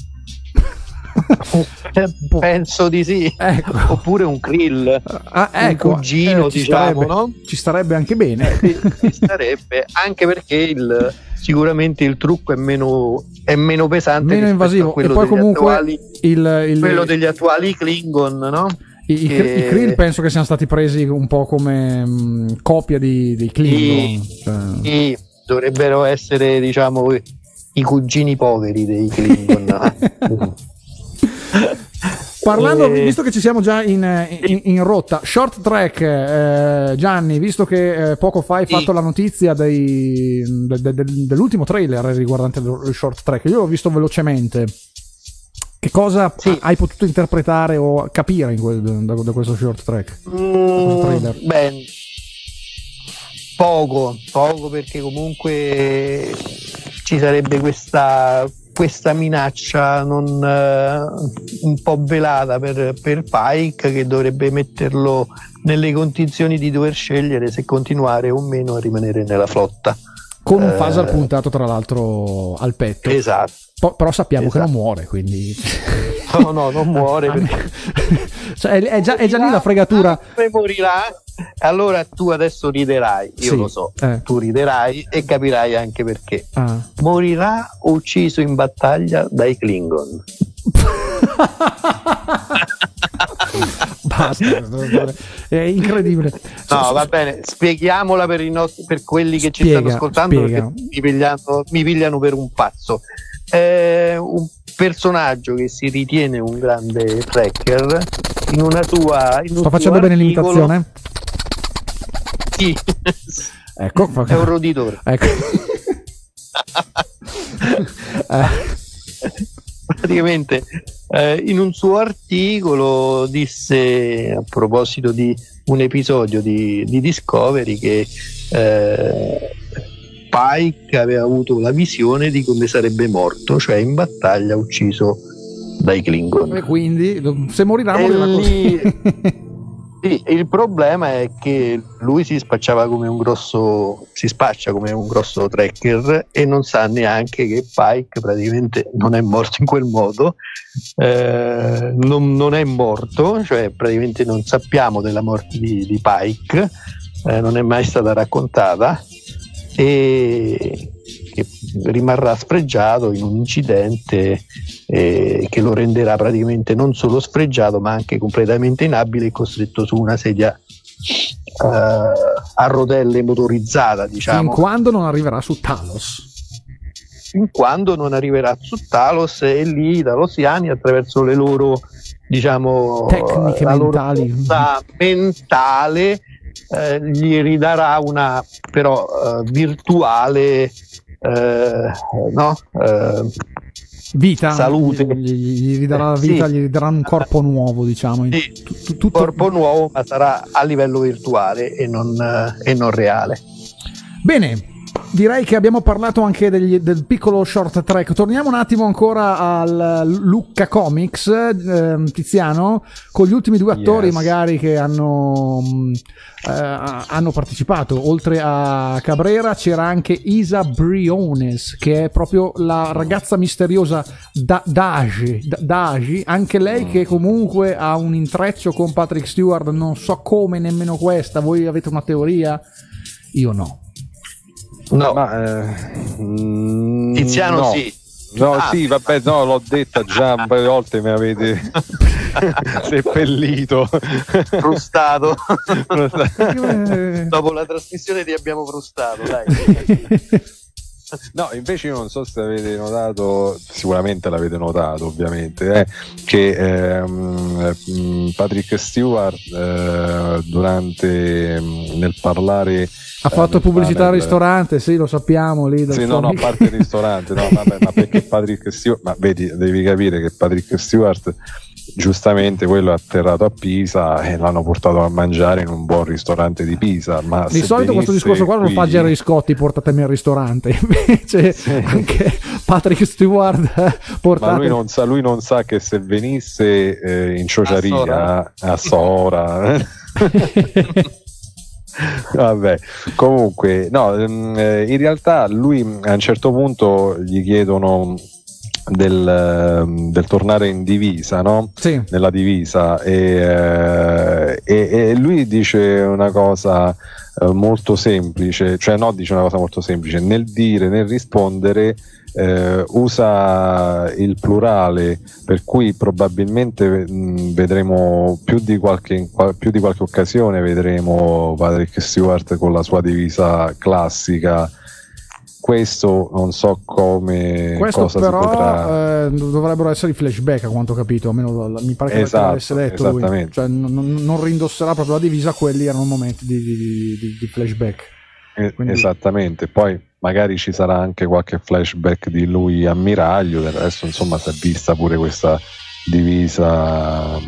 Penso di sì Ecco. oppure un krill Ah, ecco, un cugino eh, ci diciamo starebbe, no? ci starebbe anche bene. Sì, ci starebbe anche perché il, sicuramente il trucco è meno, è meno pesante Meno invasivo. quello E poi degli comunque attuali, il, il- quello degli attuali Klingon no? i, i, che- i Krill penso che siano stati presi un po' come mh, copia di, dei Klingon. Cioè, Sì, dovrebbero essere, diciamo, i cugini poveri dei Klingon. Parlando, Eh. visto che ci siamo già in, in- in rotta, short track, eh, Gianni, visto che eh, poco fa hai fatto la notizia dei- de- de- de- dell'ultimo trailer riguardante il short track, io l'ho visto velocemente. Che cosa Sì. hai potuto interpretare o capire quel- da, da questo short track? Mm, trailer? beh, poco, poco perché comunque ci sarebbe questa, questa minaccia non, eh, un po' velata per, per Pike che dovrebbe metterlo nelle condizioni di dover scegliere se continuare o meno a rimanere nella flotta. Con un Eh. phaser puntato tra l'altro al petto. Esatto. Po- però sappiamo che Esatto. non muore, quindi... No, no, non muore perché Cioè, è, già, è già lì la fregatura. Poi morirà. Allora tu adesso riderai, io Sì, lo so, eh. tu riderai e capirai anche perché. Ah. Morirà ucciso in battaglia dai Klingon. Basta, è incredibile. No, va bene, spieghiamola per, i nostri, per quelli che ci Spiega, stanno ascoltando spiega. perché mi pigliano, mi pigliano per un pazzo. È un personaggio che si ritiene un grande tracker in una sua in Sto facendo bene articolo- l'imitazione? Sì, Ecco, è un roditore. ecco. Eh, praticamente eh, in un suo articolo disse a proposito di un episodio di, di Discovery che eh, Pike aveva avuto la visione di come sarebbe morto, cioè in battaglia ucciso dai e Klingon. quindi se morirà E morirà lì- così. Sì, il problema è che lui si spacciava come un grosso, si spaccia come un grosso tracker e non sa neanche che Pike praticamente non è morto in quel modo, eh, non, non è morto, cioè praticamente non sappiamo della morte di, di Pike, eh, non è mai stata raccontata. E che rimarrà sfregiato in un incidente eh, che lo renderà praticamente non solo sfregiato ma anche completamente inabile e costretto su una sedia eh, a rotelle motorizzata Fin diciamo quando non arriverà su Talos. fin quando non arriverà su Talos e lì i talosiani attraverso le loro diciamo Tecniche mentali. mentale eh, gli ridarà una però eh, virtuale eh, no? Eh, Vita. Salute. Gli, gli ridarà la vita, sì. gli ridaranno un corpo nuovo, diciamo. Sì. tu- tutto- corpo nuovo ma sarà a livello virtuale e non, eh, e non reale Bene, direi che abbiamo parlato anche degli, del piccolo short track. Torniamo un attimo ancora al Lucca Comics, eh, Tiziano, con gli ultimi due attori Yes. magari che hanno, mh, eh, hanno partecipato. Oltre a Cabrera c'era anche Isa Briones, che è proprio la ragazza misteriosa da, Dagi, da- Dagi, anche lei che comunque ha un intreccio con Patrick Stewart, non so come nemmeno questa. Voi avete una teoria? Io no. No, Ma, eh, mm, Tiziano no. sì. No, Ah. sì, vabbè, no, l'ho detta già un paio di volte, mi avete seppellito. Frustato. Dopo la trasmissione ti abbiamo frustato, dai. No, invece io non so se avete notato, sicuramente l'avete notato ovviamente, eh, che ehm, mm, Patrick Stewart eh, durante mm, nel parlare Ha fatto eh, pubblicità al nel- ristorante, sì, lo sappiamo lì. Sì, no, no, a parte il ristorante, no, vabbè, ma perché Patrick Stewart, ma vedi, devi capire che Patrick Stewart giustamente quello è atterrato a Pisa e l'hanno portato a mangiare in un buon ristorante di Pisa. Ma Di solito questo discorso qua lo qui- fa Gerry Scotti, portatemi al ristorante. Invece anche Patrick Stewart eh, Ma portate... lui non, sa, lui non sa che se venisse eh, in ciociaria a Sora. Vabbè, comunque, no, ehm, eh, in realtà lui a un certo punto gli chiedono del, ehm, del tornare in divisa, no? Sì, nella divisa. E, eh, e- e lui dice una cosa eh, molto semplice, cioè no dice una cosa molto semplice, nel dire, nel rispondere eh, usa il plurale per cui probabilmente mh, vedremo più di, qualche, qual- più di qualche occasione vedremo Patrick Stewart con la sua divisa classica questo non so come questo cosa si potrà però eh, dovrebbero essere i flashback a quanto ho capito, almeno mi pare che Esatto, l'avesse detto lui. Cioè, non, non- rindosserà proprio la divisa, quelli erano momenti di, di- di- di flashback. Eh, Quindi- Esattamente, poi magari ci sarà anche qualche flashback di lui ammiraglio, del resto insomma si è vista pure questa divisa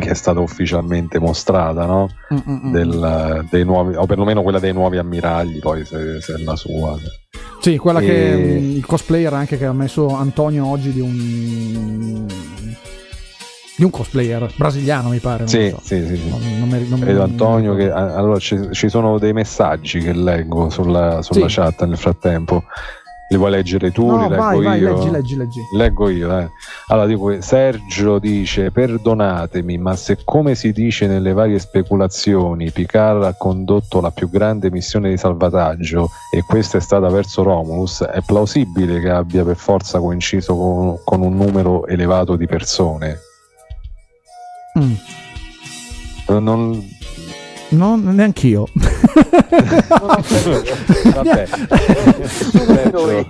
che è stata ufficialmente mostrata, no? Mm, mm, mm. Del- dei nuovi, o perlomeno quella dei nuovi ammiragli, poi se, se è la sua. Sì, quella che E- mm, il cosplayer anche che ha messo Antonio oggi di un di un cosplayer brasiliano mi pare. Sì, so. sì, sì, sì. Non, non mi- non mi- Antonio che allora ci, ci sono dei messaggi che leggo sulla, sulla Sì. chat nel frattempo. Li vuoi leggere tu? No, li leggo vai, vai, io? leggi, leggi, leggi. Leggo io, eh. Allora dico, Sergio dice: Perdonatemi, ma se come si dice nelle varie speculazioni, Picard ha condotto la più grande missione di salvataggio e questa è stata verso Romulus, è plausibile che abbia per forza coinciso con, con un numero elevato di persone. Mm. Non, No, neanch'io. vabbè, Sergio.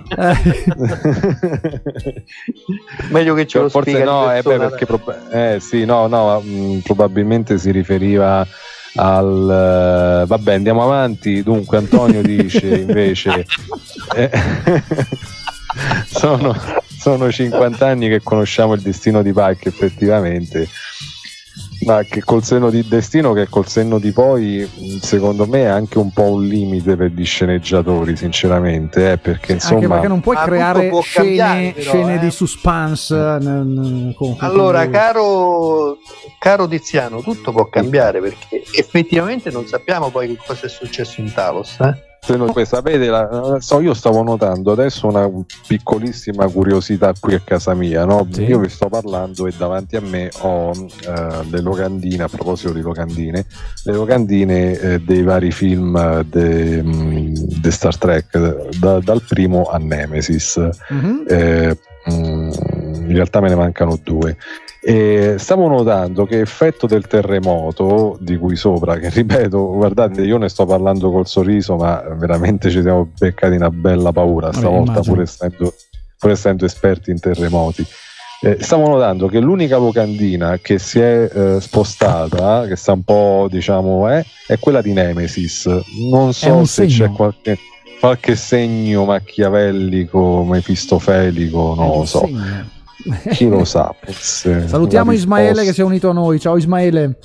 Meglio che ce lo forse spiega no, eh, beh, perché prob- eh, sì, no, no, mh, probabilmente si riferiva al eh, vabbè, andiamo avanti. Dunque, Antonio dice invece: eh, sono, sono 50 anni che conosciamo il destino di Pike, effettivamente. Ma che col senno di destino, che col senno di poi, secondo me è anche un po' un limite per gli sceneggiatori, sinceramente, eh, perché Anche insomma. perché non puoi creare scene, cambiare, però, scene eh. di suspense. nel- nel- con- con- Allora, con- caro, caro Tiziano, tutto può cambiare perché effettivamente non sappiamo poi che cosa è successo in Talos. Eh? Se poi sapete, la- so, io stavo notando adesso una piccolissima curiosità qui a casa mia. No? Sì. Io vi sto parlando e davanti a me ho eh, le locandine, a proposito di locandine, le locandine eh, dei vari film di Star Trek, da- dal primo a Nemesis. Mhm. Eh, mm, in realtà me ne mancano due. E stavo notando che effetto del terremoto di cui sopra, che ripeto, guardate, io ne sto parlando col sorriso, ma veramente ci siamo beccati una bella paura stavolta, pur essendo, pur essendo esperti in terremoti. Eh, stavo notando che l'unica locandina che si è eh, spostata, che sta un po' diciamo, eh, è quella di Nemesis. Non so se segno. c'è qualche, qualche segno machiavellico, mefistofelico, non lo so. segno. Chi lo sa? forse Salutiamo Ismaele che si è unito a noi. Ciao Ismaele.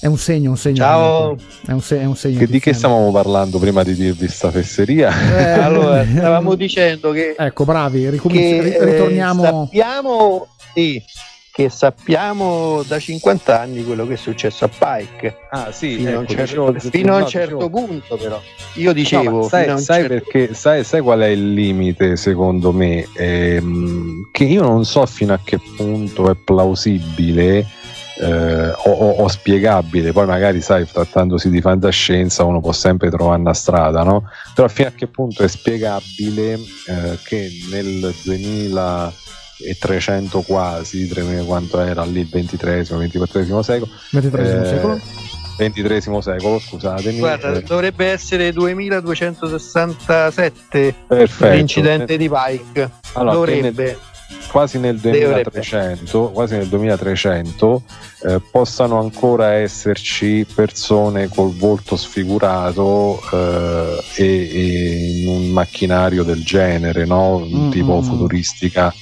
È un segno, un segno. Ciao. È un, se- è un segno. Che, di che stavamo parlando prima di dirvi sta fesseria? Eh, Allora, stavamo dicendo che, Ecco, bravi, ricominci- che, ri- eh, ritorniamo. sappiamo, sì, che sappiamo da 50 anni quello che è successo a Pike. Ah, sì, Fino a un ecco, certo, dicevo- fino a un no, certo dicevo- punto, però. Io dicevo, No, sai, sai certo- perché sai, sai qual è il limite secondo me? Ehm, che io non so fino a che punto è plausibile eh, o, o- o spiegabile. Poi magari sai, trattandosi di fantascienza, uno può sempre trovare una strada, no? Però fino a che punto è spiegabile eh, che nel 2300 quasi, 3000 quanto era lì il 23 24 secolo, XXIII eh, secolo. 23 secolo, scusatemi. Guarda, eh, dovrebbe essere 2267 perfetto. l'incidente di Pike. Allora, che nel- dovrebbe. quasi nel Dovrebbe. 2300, quasi nel 2300 eh, possano ancora esserci persone col volto sfigurato eh, e, e in un macchinario del genere, no? Mm, tipo mm. futuristica.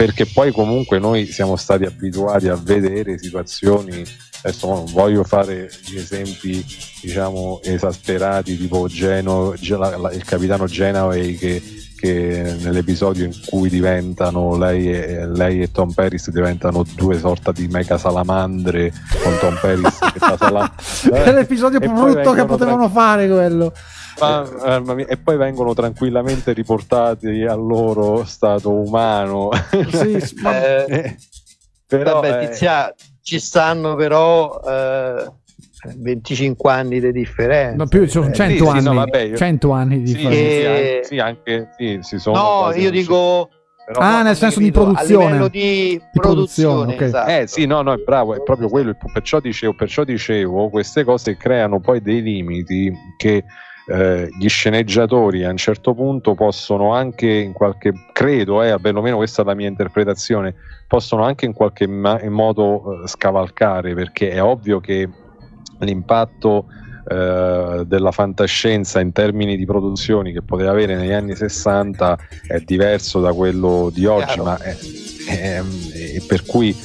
Perché poi comunque noi siamo stati abituati a vedere situazioni, adesso non voglio fare gli esempi diciamo esasperati tipo Geno, il capitano Genaway che che nell'episodio in cui diventano lei e, lei e Tom Paris diventano due sorta di mega salamandre con Tom Paris che fa salam- È l'episodio più poi brutto che potevano fare quello. Ma- mamma mia, e poi vengono tranquillamente riportati al loro stato umano Sì, ma- Eh, però vabbè, eh, Tizia, ci stanno però eh, 25 anni di differenza. no, più, sono Eh, 100 sì, sì, anni. no, vabbè, io- 100 anni di sì, differenza. Eh, sì, anche, sì, anche sì, si sono No, quasi io dico Però- Ah, nel senso di produzione. A livello di, Di produzione, produzione, ok. esatto. Eh sì, no, no, è bravo, è proprio quello. Perciò dicevo, perciò dicevo queste cose creano poi dei limiti che eh, gli sceneggiatori a un certo punto possono anche in qualche credo, eh, perlomeno questa è la mia interpretazione, possono anche in qualche ma- in modo eh, scavalcare perché è ovvio che l'impatto eh, della fantascienza in termini di produzioni che poteva avere negli anni 60 è diverso da quello di oggi, ma è, è- è- per cui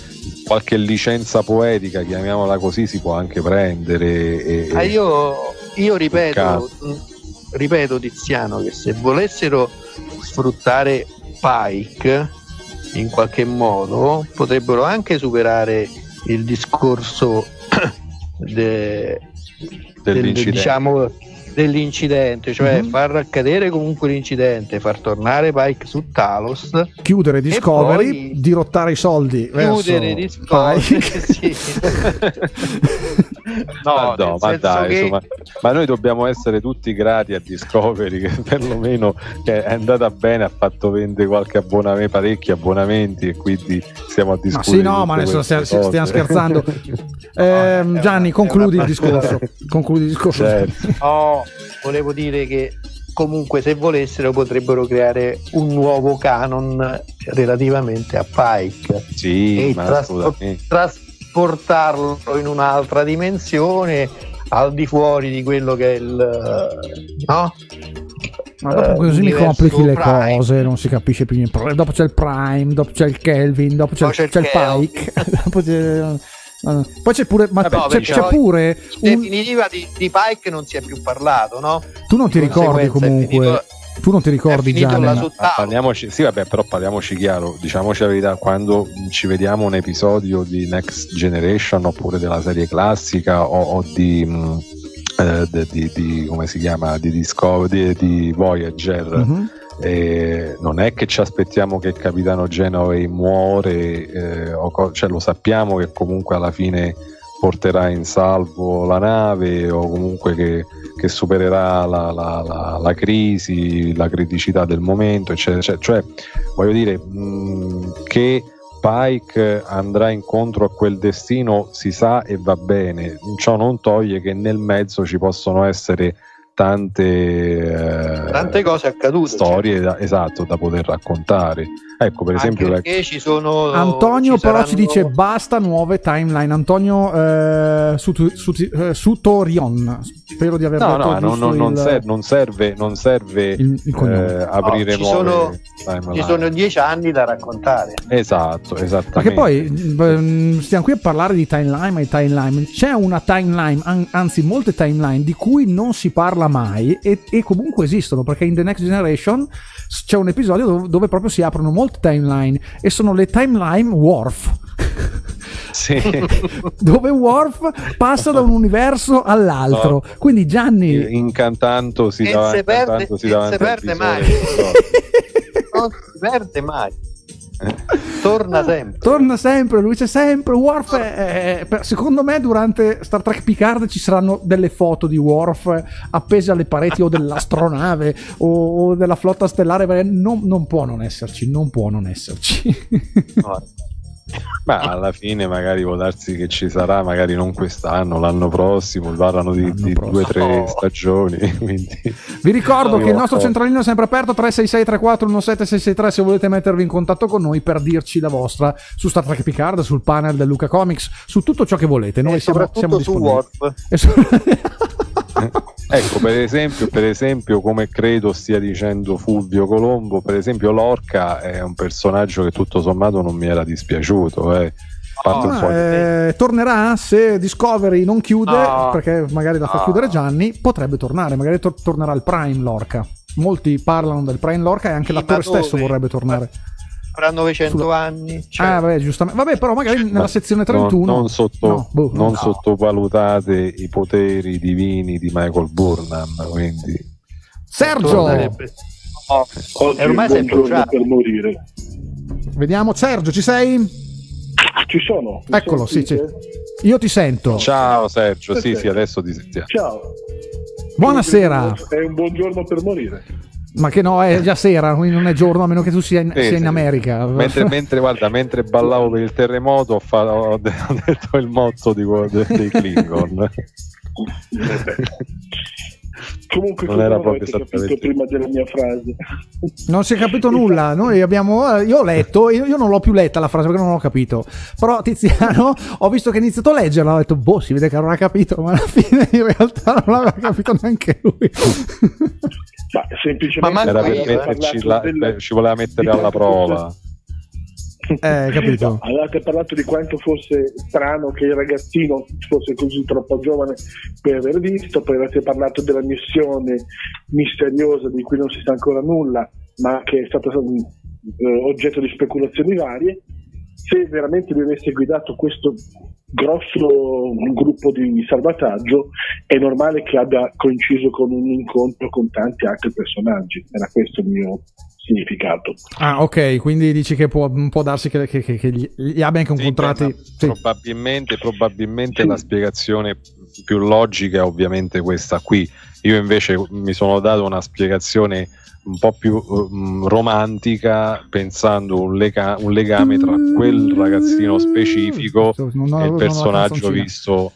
qualche licenza poetica, chiamiamola così, si può anche prendere. E, Ah, io, io ripeto, mh, ripeto Tiziano che se volessero sfruttare Pike in qualche modo potrebbero anche superare il discorso de- del- dell'incidente. diciamo, dell'incidente, cioè Mhm. far accadere comunque l'incidente, far tornare Pike su Talos, Chiudere Discovery, dirottare i soldi. chiudere verso Discovery, Pike. sì. No, No, no, ma dai, che- insomma, ma noi dobbiamo essere tutti grati a Discovery che perlomeno che è andata bene, ha fatto vendere qualche abbonamento, parecchi abbonamenti e quindi stiamo a Ma discutere. sì, no, ma adesso stiamo, stiamo scherzando. No, è Gianni, una- concludi il discorso. Concludi il discorso. Certo. No, volevo dire che comunque se volessero potrebbero creare un nuovo canon relativamente a Pike Sì, e ma traspor- assolutamente. Trasportarlo in un'altra dimensione al di fuori di quello che è il no? Ma dopo Eh, così mi complichi le Prime. cose, non si capisce più niente. Dopo c'è il Prime, dopo c'è il Kelvin, dopo c'è, c'è il c'è il. Pike. dopo c'è- no, Poi c'è pure, ma Vabbè, c'è, perché c'è pure In un- definitiva di, di Pike non si è più parlato, no? tu non ti Di ricordi comunque, finito- tu non ti ricordi Ma Talos. parliamoci, sì, vabbè, però parliamoci chiaro, diciamoci la verità, quando ci vediamo un episodio di Next Generation oppure della serie classica o, o di, mh, eh, de- di, di- come si chiama, di, Discovery, di, di Voyager, Mhm. eh, non è che ci aspettiamo che il capitano Genoway muore, eh, o co- cioè lo sappiamo che comunque alla fine porterà in salvo la nave o comunque che, che supererà la, la- la- la crisi, la criticità del momento, eccetera. eccetera. Cioè, voglio dire mh, che Pike andrà incontro a quel destino si sa e va bene, ciò non toglie che nel mezzo ci possono essere tante, eh, tante cose accadute storie certo. da, esatto da poter raccontare. Ecco per esempio perché ci sono Antonio ci però saranno... ci dice basta nuove timeline. Antonio eh, Sutu- Sutu- eh, Sutorion spero di aver no detto no non, non- non il- ser- non serve non serve il- il eh, aprire No, ci nuove sono- ci sono dieci anni da raccontare. Esatto esattamente. Perché poi ehm, stiamo qui a parlare di timeline e timeline. C'è una timeline, an- anzi molte timeline di cui non si parla mai e, e comunque esistono perché in The Next Generation c'è un episodio dove, dove proprio si aprono molte timeline e sono le timeline Worf. Sì. dove Worf passa da un universo all'altro. No. Quindi Gianni incantandosi E davanti, se perde- incantandosi e davanti se al perde mai. non si perde mai torna sempre Torna sempre, lui c'è sempre. Worf, è- è- secondo me, durante Star Trek Picard ci saranno delle foto di Worf appese alle pareti o dell'astronave o, o della flotta stellare. Non, non può non esserci, non può non esserci. No. Ma alla fine magari può darsi che ci sarà, magari non quest'anno, l'anno prossimo, parlano di, di due o tre Oh. stagioni. Quindi... Vi ricordo Io- che il nostro centralino è sempre aperto 366 34 17663 se volete mettervi in contatto con noi per dirci la vostra su Star Trek Picard, sul panel del Luca Comics, su tutto ciò che volete. Noi e siamo, siamo soprattutto su disponibili. Warp E su- Ecco, per esempio, per esempio, come credo stia dicendo Fulvio Colombo, per esempio Lorca è un personaggio che tutto sommato non mi era dispiaciuto. Eh. A parte un Ah, po' di- eh, tornerà se Discovery non chiude, No. perché magari la fa No. chiudere Gianni, potrebbe tornare, magari tor- tornerà il Prime Lorca. Molti parlano del Prime Lorca e anche Sì, l'attore ma stesso vorrebbe tornare. Fra 900 Sulla- anni cioè, Ah, vabbè, giustamente. Vabbè, però magari nella Ma sezione non- 31 Non, sotto- No, boh, non no. sottovalutate i poteri divini di Michael Burnham. Quindi Sergio. Oh, E ormai è un sei bruciato. per morire. vediamo Sergio, ci sei? Ci sono? Eccolo, sì, sì. Io ti sento. ciao Sergio, sì, Perfetto. sì, adesso ti sentiamo. Ciao. Buonasera. È un buon giorno per morire. Ma che no, è già sera, quindi non è giorno, a meno che tu sia in, Sì, sia in sì. America. Mentre, mentre, guarda, mentre ballavo per il terremoto ho, fa- ho de- ho detto il motto di, dei Klingon. Comunque, Non cosa era proprio avete capito esattamente- prima della mia frase. Non si è capito nulla. Noi abbiamo. eh, Io ho letto, io, non l'ho più letta la frase perché non l'ho capito. Però Tiziano, ho visto che ha iniziato a leggerla. Ho detto, boh, si vede che non ha capito, ma alla fine in realtà non l'aveva capito neanche lui. Ma semplicemente Ma Era per metterci la- della- ci voleva mettere alla prova. fosse- Eh, capito. No, avevate parlato di quanto fosse strano che il ragazzino fosse così troppo giovane per aver visto, poi avete parlato della missione misteriosa di cui non si sa ancora nulla, ma che è stata eh, oggetto di speculazioni varie. Se veramente lui avesse guidato questo grosso gruppo di salvataggio, è normale che abbia coinciso con un incontro con tanti altri personaggi. Era questo il mio significato. Ah, ok, quindi dici che può, può darsi che, che- che- che gli, gli abbia anche Sì, incontrati. beh, ma sì. Probabilmente, probabilmente Sì. la spiegazione più logica è ovviamente questa qui. Io invece mi sono dato una spiegazione un po' più um, romantica pensando un, lega- un legame tra quel ragazzino specifico non e avevo- il avevo personaggio visto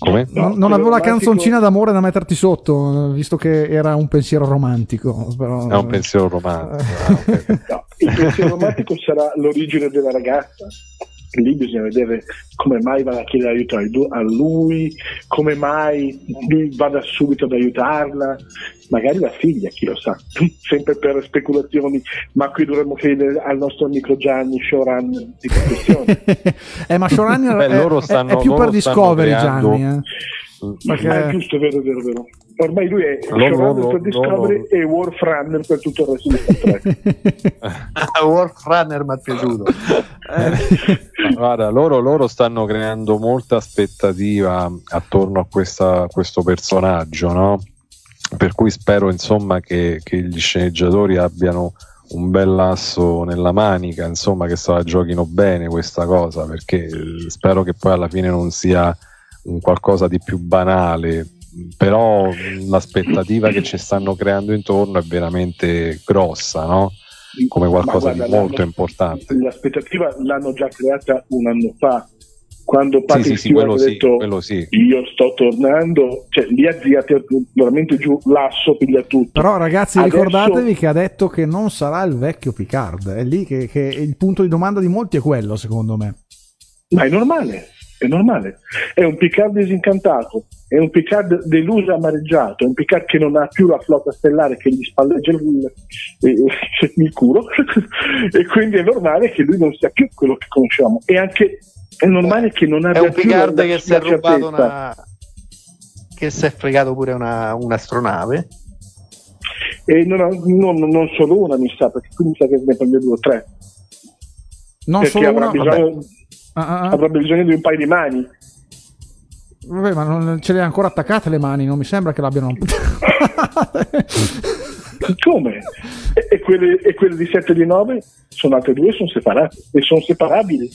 come? No, Non, non avevo la canzoncina d'amore da metterti sotto, visto che era un pensiero romantico. Però... È un pensiero romantico. ah, ok. No, il pensiero romantico sarà l'origine della ragazza. Lì bisogna vedere come mai vada a chiedere aiuto a lui, come mai lui vada subito ad aiutarla, magari la figlia, chi lo sa, sempre per speculazioni, ma qui dovremmo chiedere al nostro amico Gianni showrunner di questione. eh, ma Beh, è, è- è più per Discovery, creando- Gianni. eh. Perché- Ma è giusto, è vero, è vero, è vero. Ormai lui è Loro- showrunner per Discovery loro- e Wolf Runner per tutto il resto di Star Trek. Warp Runner mi è piaciuto Ma Guarda, loro, loro stanno creando molta aspettativa attorno a questa- questo personaggio, no? Per cui spero insomma che, che gli sceneggiatori abbiano un bel lasso nella manica, insomma, che se la giochino bene questa cosa, perché eh, spero che poi alla fine non sia un qualcosa di più banale. Però l'aspettativa che ci stanno creando intorno è veramente grossa, no? Come qualcosa guarda, di molto importante. L'aspettativa l'hanno già creata un anno fa, quando Patrick sì, sì, quello ha sì, detto sì. io sto tornando, cioè lì ha tirato veramente giù l'asso, piglia tutto. Però ragazzi Adesso- ricordatevi che ha detto che non sarà il vecchio Picard, è lì che, che il punto di domanda di molti è quello secondo me. Ma è normale, è normale. È un Picard disincantato, è un Picard deluso e amareggiato, è un Picard che non ha più la flotta stellare che gli spalleggia il, il- il culo e quindi è normale che lui non sia più quello che conosciamo. E anche è normale che non È abbia un più Picard la- che la si è rubato una. che si è fregato pure una, un'astronave. E non, ha- non- non solo una, mi sa, perché qui mi sa che ne prende due o tre. Non perché solo avrà, una... bisogno, Ah, ah, ah. avrebbe bisogno di un paio di mani. Vabbè, ma non ce le ha ancora attaccate le mani, non mi sembra che l'abbiano... Come? E, e quelle, e quelle di 7 di 9 sono altre due, sono separate e sono separabili.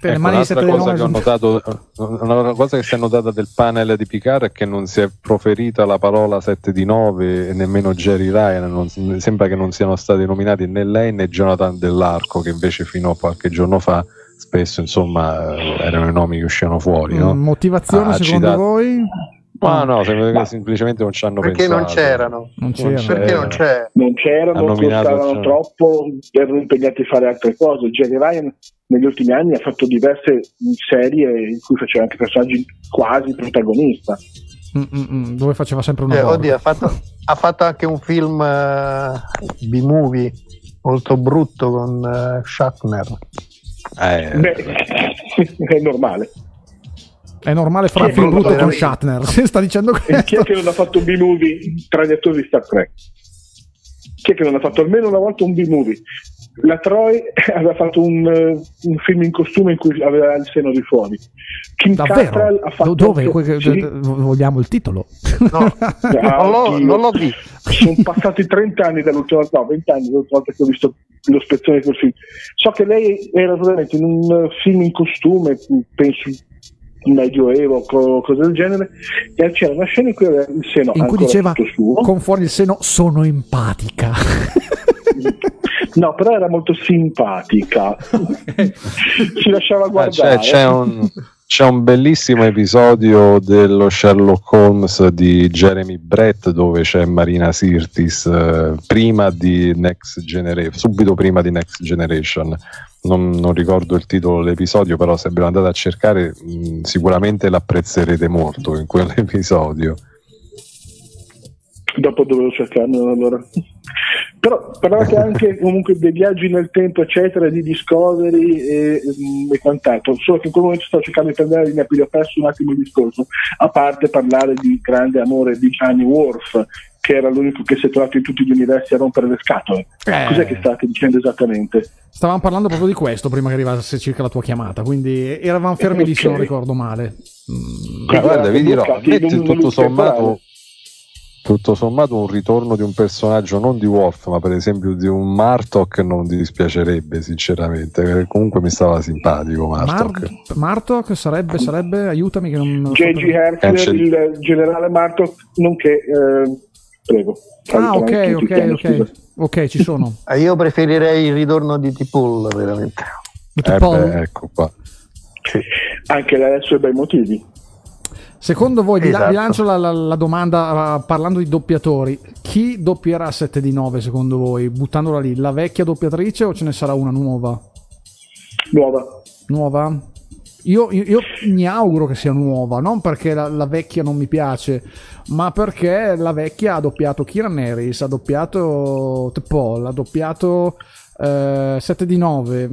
le Ecco, un'altra 7 cosa che ho notato, una cosa che si è notata del panel di Picard è che non si è proferita la parola 7 di 9 e nemmeno Jerry Ryan, non- sembra che non siano stati nominati né lei né Jonathan Dell'Arco che invece fino a qualche giorno fa spesso insomma eh, erano i nomi che uscivano fuori. No? Mm, Motivazione Ah, secondo citato. voi? Ma no, sembra che Ma- semplicemente non ci hanno Perché pensato. non c'erano? Non c'erano. Perché non c'è? Non c'erano, Ha nominato, costavano troppo, erano impegnati a fare altre cose. Jerry Ryan negli ultimi anni ha fatto diverse serie in cui faceva anche personaggi quasi protagonista. Mm, mm, mm, dove faceva sempre una Eh, oddio, ha fatto, ha fatto anche un film eh, B-movie molto brutto con eh, Shatner. Eh, Beh, è normale. È normale fare un Chi è film brutto con fa? Shatner. Se sta dicendo E chi è questo. che non ha fatto un B-movie tra gli attori di Star Trek? Chi è che non ha fatto almeno una volta un B-movie? La Troy aveva fatto un, eh, un film in costume in cui aveva il seno di fuori. Kim Cattrall Davvero? ha fatto Do- Dove? Que- Sì. d- vogliamo il titolo? No, Ah, non, l'ho, non l'ho visto. sono passati 30 anni dall'ultima no 20 anni dall'ultima volta che ho visto lo spezzone di quel film so che lei era veramente in un film in costume penso medioevo co- cose del genere e c'era una scena in cui aveva il seno In cui diceva con fuori il seno sono empatica. no però era molto simpatica si lasciava Ah, guardare c'è, c'è un, c'è un bellissimo episodio dello Sherlock Holmes di Jeremy Brett dove c'è Marina Sirtis eh, prima di Next Generation, subito prima di Next Generation. Non, non ricordo il titolo dell'episodio, però se ve lo andate a cercare mh, sicuramente l'apprezzerete molto in quell'episodio. Dopo dovevo cercarlo allora però parlate anche comunque dei viaggi nel tempo eccetera di Discovery e, mm, e quant'altro solo che in quel momento sto cercando di prendere la linea più ho perso un attimo il discorso a parte parlare di grande amore di Gianni Worf che era l'unico che si è trovato in tutti gli universi a rompere le scatole Eh. cos'è che state dicendo esattamente? Stavamo parlando proprio di questo prima che arrivasse circa la tua chiamata, quindi eravamo fermi lì se non ricordo male. Mm, Ma guarda, vi dirò, metti tutto sommato. Tutto sommato un ritorno di un personaggio non di Wolf, ma per esempio di un Martok non ti dispiacerebbe, sinceramente. perché Comunque mi stava simpatico Martok. Mar- Martok sarebbe, sarebbe, aiutami che non... J.G. per- Hertzler, Cancel- il generale Martok nonché eh, prego Ah, ok, ok, ok. Ok, ci sono. Eh, Io preferirei il ritorno di T-Pull, veramente. Eh beh, ecco qua. anche lei ha i suoi bei motivi Secondo voi, Esatto. vi lancio la, la- la domanda uh, parlando di doppiatori, chi doppierà 7 di 9 secondo voi? Buttandola lì, la vecchia doppiatrice o ce ne sarà una nuova? nuova Nuova? Io, io- io mi auguro che sia nuova, non perché la, la vecchia non mi piace, ma perché la vecchia ha doppiato Kieran Harris, ha doppiato The Paul, ha doppiato eh, 7 di 9,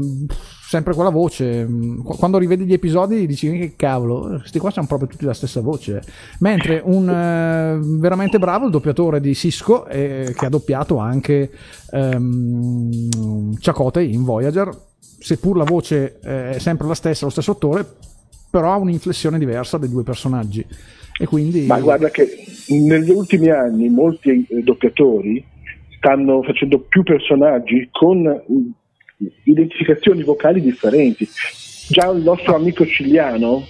sempre quella voce. Qu- Quando rivedi gli episodi dici che cavolo, questi qua hanno proprio tutti la stessa voce. Mentre un eh, veramente bravo il doppiatore di Cisco, eh, che ha doppiato anche ehm, Chakotay in Voyager, seppur la voce eh, è sempre la stessa, lo stesso attore, però ha un'inflessione diversa dei due personaggi. E quindi Ma guarda che negli ultimi anni molti eh, doppiatori stanno facendo più personaggi con eh, identificazioni vocali differenti. Già il nostro amico Ciliano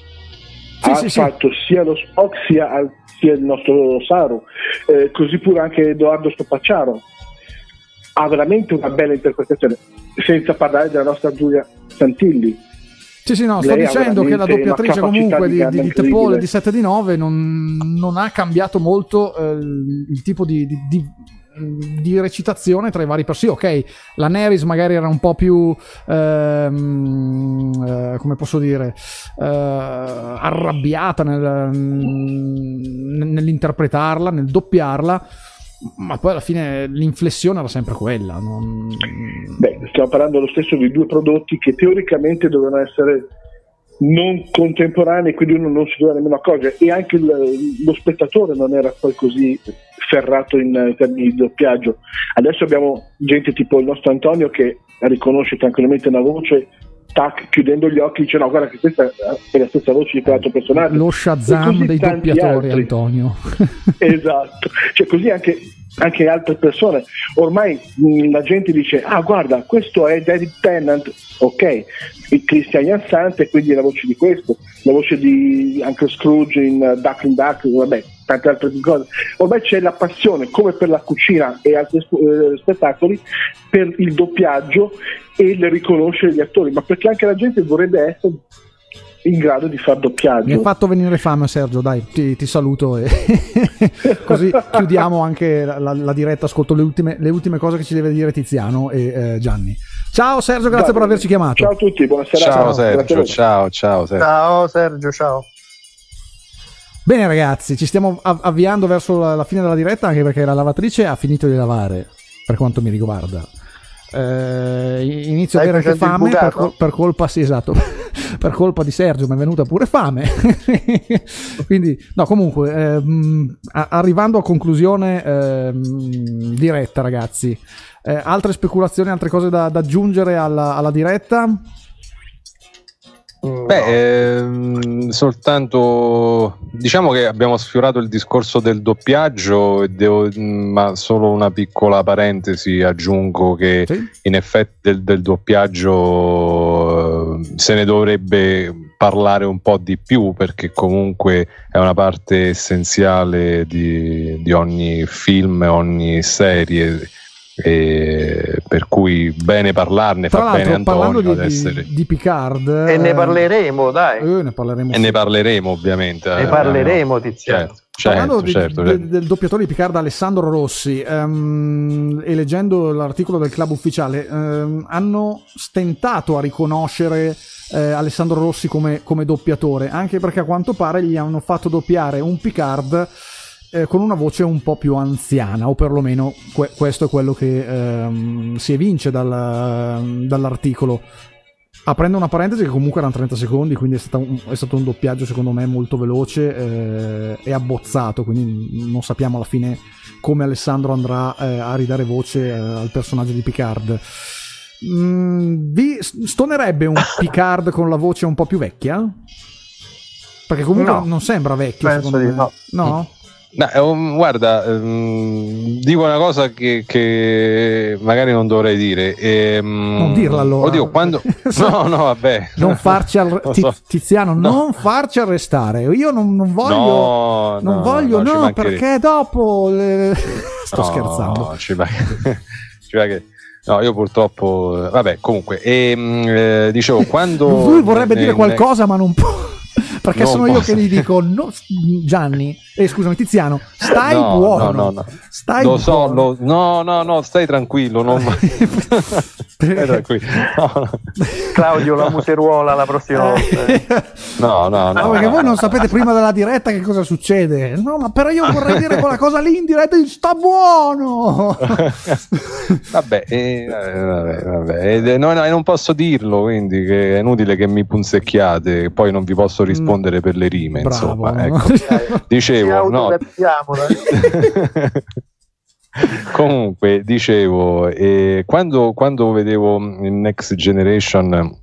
Sì, ha sì, sì. fatto sia lo Spock sia, sia il nostro Saru, eh, così pure anche Edoardo Stopacciaro. Ha veramente una bella interpretazione, senza parlare della nostra Giulia Santilli, Sì, sì, no, sto dicendo che la doppiatrice comunque di, di, di Tepole di 7 di 9 non, non ha cambiato molto eh, il tipo di, di, di, recitazione tra i vari personaggi. Ok, la Neris magari era un po' più, ehm, eh, come posso dire, eh, arrabbiata nel, nell'interpretarla, nel doppiarla ma poi alla fine l'inflessione era sempre quella. Non... Beh, stiamo parlando lo stesso di due prodotti che teoricamente dovevano essere non contemporanei, quindi uno non si doveva nemmeno accorgere, e anche il, lo spettatore non era poi così ferrato in termini di doppiaggio. Adesso abbiamo gente tipo il nostro Antonio che riconosce tranquillamente una voce tac, chiudendo gli occhi dice no guarda che questa è la stessa voce di quell'altro personaggio. Lo Shazam dei doppiatori altri. Antonio. Esatto. Cioè così anche, anche altre persone. Ormai mh, la gente dice ah guarda questo è David Tennant. Ok il Christian Jansante quindi è la voce di questo la voce di Uncle Scrooge in uh, Duckling Duck vabbè tante altre cose. Ormai c'è la passione, come per la cucina e altri eh, spettacoli, per il doppiaggio e il riconoscere gli attori, ma perché anche la gente vorrebbe essere in grado di far doppiaggio. Mi hai fatto venire fame Sergio, dai, ti, ti saluto e così chiudiamo anche la, la, la diretta, ascolto le ultime, le ultime, cose che ci deve dire Tiziano e eh, Gianni. Ciao Sergio, grazie dai, per averci chiamato. Ciao a tutti, buonasera. Ciao, ciao Sergio, ciao, ciao Sergio. Ciao Sergio, ciao. Bene ragazzi, ci stiamo avviando verso la, fine della diretta anche perché la lavatrice ha finito di lavare, per quanto mi riguarda. Eh, inizio a avere anche fame per, col- per, colpa, sì, esatto, per colpa di Sergio mi è venuta pure fame. Quindi, no, comunque, ehm, arrivando a conclusione ehm, diretta, ragazzi. Eh, altre speculazioni, altre cose da, da aggiungere alla, alla diretta? Beh, ehm, soltanto diciamo che abbiamo sfiorato il discorso del doppiaggio, devo, ma solo una piccola parentesi aggiungo che sì? in effetti del, del doppiaggio eh, se ne dovrebbe parlare un po' di più perché comunque è una parte essenziale di, di ogni film, ogni serie e per cui bene parlarne Tra fa bene Antonio parlando di, essere... di, Picard e ne parleremo dai eh, ne parleremo e ne parleremo ovviamente ne parleremo eh, Tiziano certo. Certo, di, certo, certo. del doppiatore di Picard Alessandro Rossi um, e leggendo l'articolo del club ufficiale um, hanno stentato a riconoscere eh, Alessandro Rossi come, come, doppiatore anche perché a quanto pare gli hanno fatto doppiare un Picard eh, con una voce un po' più anziana, o perlomeno que- questo è quello che ehm, si evince dal, dall'articolo. Aprendo una parentesi che comunque erano 30 secondi, quindi è, un, è stato un doppiaggio secondo me molto veloce eh, e abbozzato, quindi non sappiamo alla fine come Alessandro andrà eh, a ridare voce eh, al personaggio di Picard. Mm, vi stonerebbe un Picard con la voce un po' più vecchia? Perché comunque no, non sembra vecchio. Penso di no. No? No, um, guarda, um, dico una cosa che, che, magari non dovrei dire. E, um, non dirla allora. Oddio, quando... no, no, vabbè. Non farci ar... so. Tiziano, no. non farci arrestare. Io non, non voglio... No, non no, voglio, no, no perché dopo... Le... Sto scherzando. No, ci va che... No, io purtroppo... Vabbè, comunque. E, eh, dicevo, quando... Lui vorrebbe ne, dire qualcosa, ne... ma non può perché sono posso. io che gli dico no, Gianni, eh, scusami Tiziano, stai no, buono. No, no, Stai lo buono. so, lo, no, no, no, stai tranquillo. Non... stai tranquillo. Claudio, la museruola la prossima eh. volta. no, no, no. perché voi non sapete prima della diretta che cosa succede. No, ma però io vorrei dire quella cosa lì in diretta sta buono. vabbè, eh, vabbè, vabbè. No, no, non posso dirlo, quindi che è inutile che mi punzecchiate, poi non vi posso rispondere mm. per le rime, Bravo, insomma. Ecco. Dicevo, no. Comunque, dicevo, eh, quando, quando vedevo in Next Generation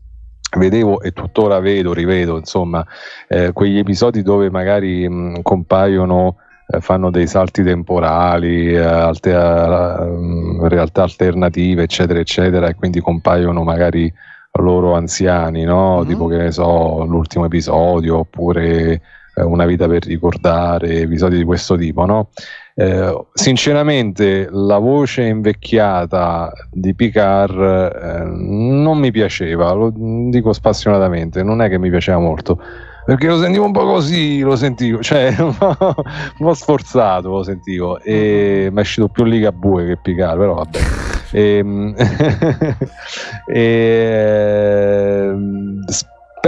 vedevo e tuttora vedo, rivedo, insomma, eh, quegli episodi dove magari mh, compaiono, eh, fanno dei salti temporali, eh, alte, uh, realtà alternative, eccetera, eccetera, e quindi compaiono magari loro anziani, no? Mm-hmm. Tipo che ne so, l'ultimo episodio, oppure eh, una vita per ricordare, episodi di questo tipo, no? Eh, sinceramente, la voce invecchiata di Picard eh, non mi piaceva, lo dico spassionatamente, non è che mi piaceva molto perché lo sentivo un po' così, lo sentivo, cioè un po', sforzato lo sentivo e mi è uscito più Ligabue che Picard, però vabbè. Ehm, e, e,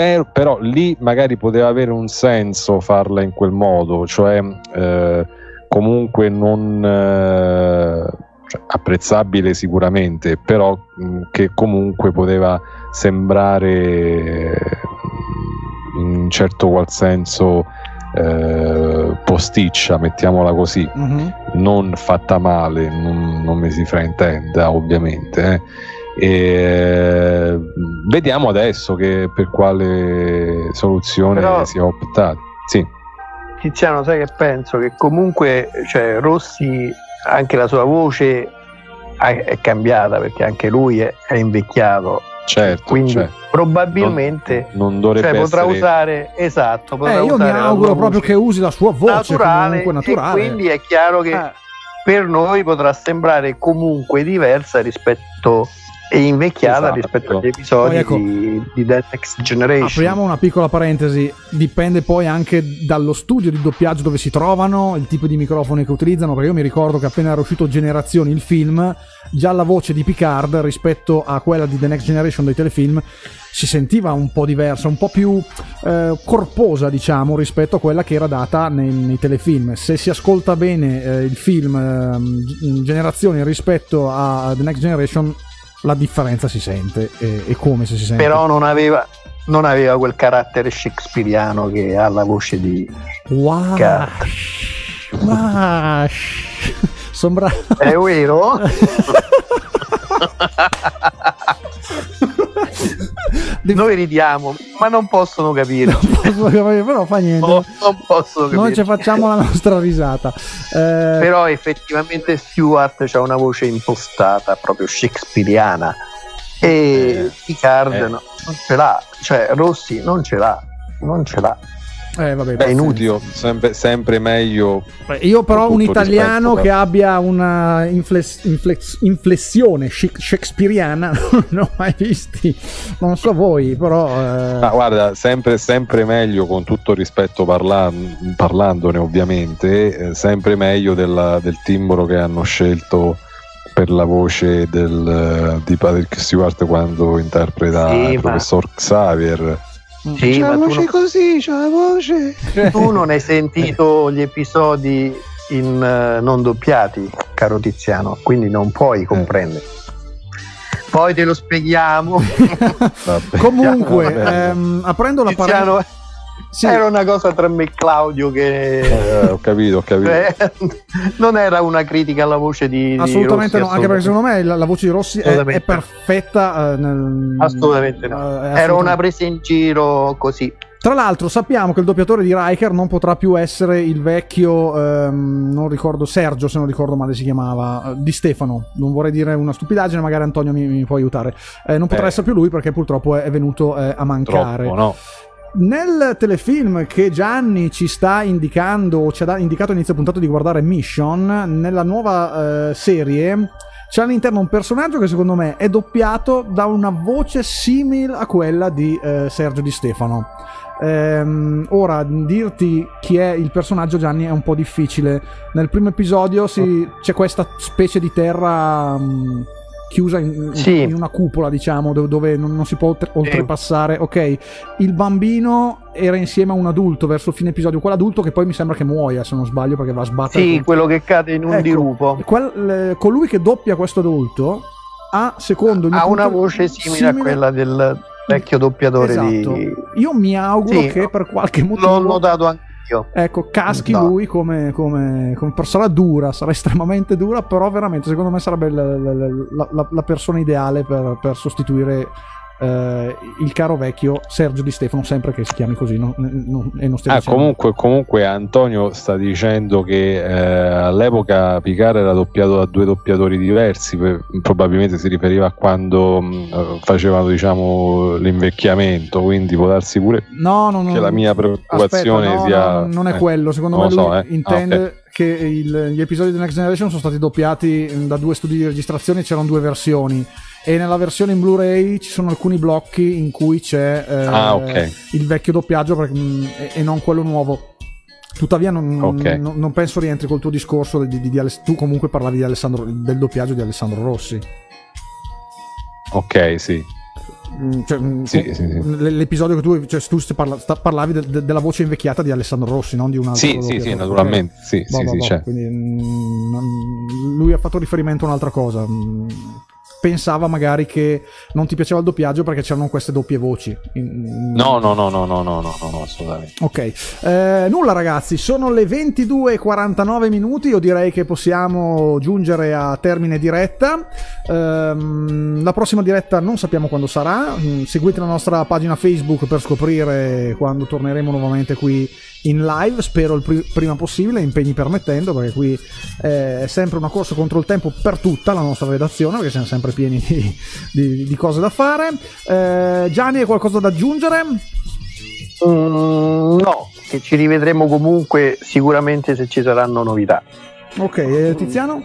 spero, però lì magari poteva avere un senso farla in quel modo, cioè eh, comunque non eh, apprezzabile sicuramente, però mh, che comunque poteva sembrare in un certo qual senso eh, posticcia, mettiamola così, mm-hmm. non fatta male, non, non, mi si fraintenda ovviamente. Eh. E, vediamo adesso che, per quale soluzione Però, si è optato. Sì. Tiziano, sai che penso? Che comunque cioè, Rossi, anche la sua voce è cambiata perché anche lui è, è invecchiato. Certo, quindi certo. probabilmente non, non dovrebbe cioè, potrà essere... usare esatto. Potrà eh, io usare mi auguro proprio che usi la sua voce naturale, naturale. E quindi è chiaro che eh. per noi potrà sembrare comunque diversa rispetto e invecchiata esatto. rispetto agli episodi ecco, di, di The Next Generation. Apriamo una piccola parentesi, dipende poi anche dallo studio di doppiaggio dove si trovano, il tipo di microfoni che utilizzano, perché io mi ricordo che appena era uscito Generazioni il film, già la voce di Picard rispetto a quella di The Next Generation dei telefilm si sentiva un po' diversa, un po' più eh, corposa, diciamo, rispetto a quella che era data nei, nei telefilm. Se si ascolta bene eh, il film eh, Generazioni rispetto a The Next Generation la differenza si sente e, e come se si sente. Però non aveva, non aveva quel carattere shakespeariano che ha la voce di Wash. Wash. Sombra... È vero? Noi ridiamo, ma non possono capire. Non possono capire, però fa niente. No, non possono capire. Noi ci facciamo la nostra risata. Eh... Però effettivamente Stewart ha una voce impostata, proprio shakespeariana. E eh, Picard eh. no, non ce l'ha, cioè Rossi non ce l'ha, non ce l'ha. Eh, vabbè, è inutile, sempre, sempre, meglio. Io però un italiano rispetto, che abbia una infless, infless, inflessione shakespeariana non ho mai visti, non so voi, però... Eh... Ma guarda, sempre, sempre meglio, con tutto rispetto parla, parlandone ovviamente, eh, sempre meglio della, del timbro che hanno scelto per la voce del, di Patrick Stewart quando interpreta sì, il professor Xavier sì, c'è la voce non... così, c'è la voce. Tu non hai sentito gli episodi in, uh, non doppiati, caro Tiziano, quindi non puoi comprendere. Eh. Poi te lo spieghiamo. Vabbè, Comunque, ehm, aprendo la Tiziano, sì. Era una cosa tra me e Claudio che... Eh, ho capito, ho capito. Eh, non era una critica alla voce di... Assolutamente di Rossi, no, anche perché secondo me la, la voce di Rossi è, è, perfetta. Uh, nel... Assolutamente no. Uh, assolutamente. Era una presa in giro così. Tra l'altro sappiamo che il doppiatore di Riker non potrà più essere il vecchio, ehm, non ricordo, Sergio se non ricordo male si chiamava, di Stefano. Non vorrei dire una stupidaggine, magari Antonio mi, mi può aiutare. Eh, non potrà eh. essere più lui perché purtroppo è, è venuto eh, a mancare. Troppo, no. Nel telefilm che Gianni ci sta indicando, o ci ha indicato all'inizio puntato di guardare Mission, nella nuova eh, serie c'è all'interno un personaggio che secondo me è doppiato da una voce simile a quella di eh, Sergio Di Stefano. Ehm, ora, dirti chi è il personaggio Gianni è un po' difficile. Nel primo episodio si, c'è questa specie di terra... Mh, chiusa in, sì. in, una cupola, diciamo, dove, dove non, non, si può oltrepassare. Ok, il bambino era insieme a un adulto verso il fine episodio, quell'adulto che poi mi sembra che muoia, se non sbaglio, perché va a sbattere. Sì, quello che cade in un ecco, dirupo. Quel, colui che doppia questo adulto ha, secondo Ha una voce simile, simile, a quella del vecchio doppiatore esatto. di... Io mi auguro sì, che per qualche motivo... L'ho notato anche vecchio. Ecco, caschi no. lui come, come, come, persona dura, sarà estremamente dura, però veramente secondo me sarebbe la, la, la, la persona ideale per, per sostituire eh, il caro vecchio Sergio Di Stefano, sempre che si chiami così, no, no, e non ah, comunque, comunque, Antonio sta dicendo che eh, all'epoca Picard era doppiato da due doppiatori diversi, per, probabilmente si riferiva a quando mh, mm, facevano diciamo, l'invecchiamento, quindi può darsi pure no, no, no, che la mia preoccupazione aspetta, sia... non è eh, quello, secondo me lui so, eh. intende... Ah, okay che il- gli episodi di Next Generation sono stati doppiati mm, da due studi di registrazione, c'erano due versioni. E nella versione in Blu-ray ci sono alcuni blocchi in cui c'è eh, Ah, ok. il vecchio doppiaggio perché- mm, e, e non quello nuovo. Tuttavia, non, Ok. non- non penso rientri col tuo discorso. Di, di- di Aless- tu comunque parlavi di Alessandro, del doppiaggio di Alessandro Rossi. Ok, sì. Mm, cioè, mm, Sì, sì, sì. L'episodio che tu, cioè, tu parla- sta- parlavi de- de- della voce invecchiata di Alessandro Rossi, non di un altro. Sì, sì, sì, naturalmente. Sì, Boh, sì, sì, boh, c'è. quindi, mm, non- lui ha fatto riferimento a un'altra cosa. Mm, pensava magari che non ti piaceva il doppiaggio perché c'erano queste doppie voci. No, no, no, no, no, no, no, no, assolutamente. Ok, eh, nulla ragazzi, sono le 22.49 minuti, io direi che possiamo giungere a termine diretta. Eh, la prossima diretta non sappiamo quando sarà, mm, seguite la nostra pagina Facebook per scoprire quando torneremo nuovamente qui in live, spero il pri- prima possibile, impegni permettendo, perché qui eh, è sempre una corsa contro il tempo per tutta la nostra redazione, perché siamo sempre pieni di, di- di cose da fare. Eh, Gianni, hai qualcosa da aggiungere? Mm, no, che ci rivedremo comunque sicuramente se ci saranno novità. Ok, Tiziano?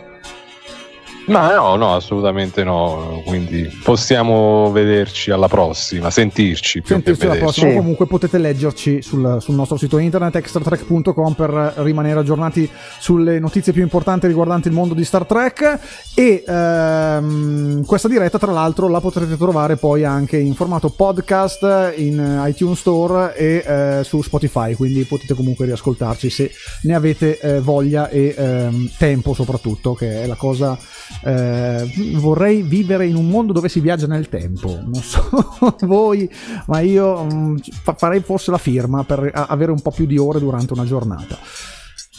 Ma no, no, assolutamente no. Quindi possiamo vederci alla prossima, sentirci più Sentirci che la vederci. prossima. Sì. Comunque potete leggerci sul, sul nostro sito internet extratrek.com per rimanere aggiornati sulle notizie più importanti riguardanti il mondo di Star Trek. E ehm, questa diretta, tra l'altro, la potrete trovare poi anche in formato podcast in iTunes Store e eh, su Spotify. Quindi potete comunque riascoltarci se ne avete eh, voglia e ehm, tempo, soprattutto, che è la cosa. Eh, vorrei vivere in un mondo dove si viaggia nel tempo. Non so voi, ma io mm, fa- farei forse la firma per avere un po' più di ore durante una giornata.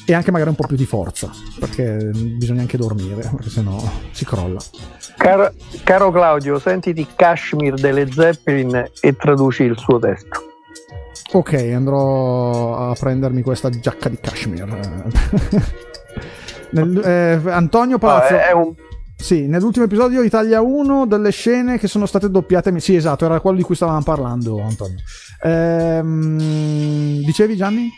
E anche magari un po' più di forza, perché bisogna anche dormire, perché sennò si crolla. Caro, caro Claudio, sentiti Kashmir delle Zeppelin e traduci il suo testo. Ok, andrò a prendermi questa giacca di cashmere. Nel- eh, Antonio No, Palazzo. è un Sì, nell'ultimo episodio Italia 1 delle scene che sono state doppiate. Sì, esatto, era quello di cui stavamo parlando, Antonio. Ehm, dicevi Gianni?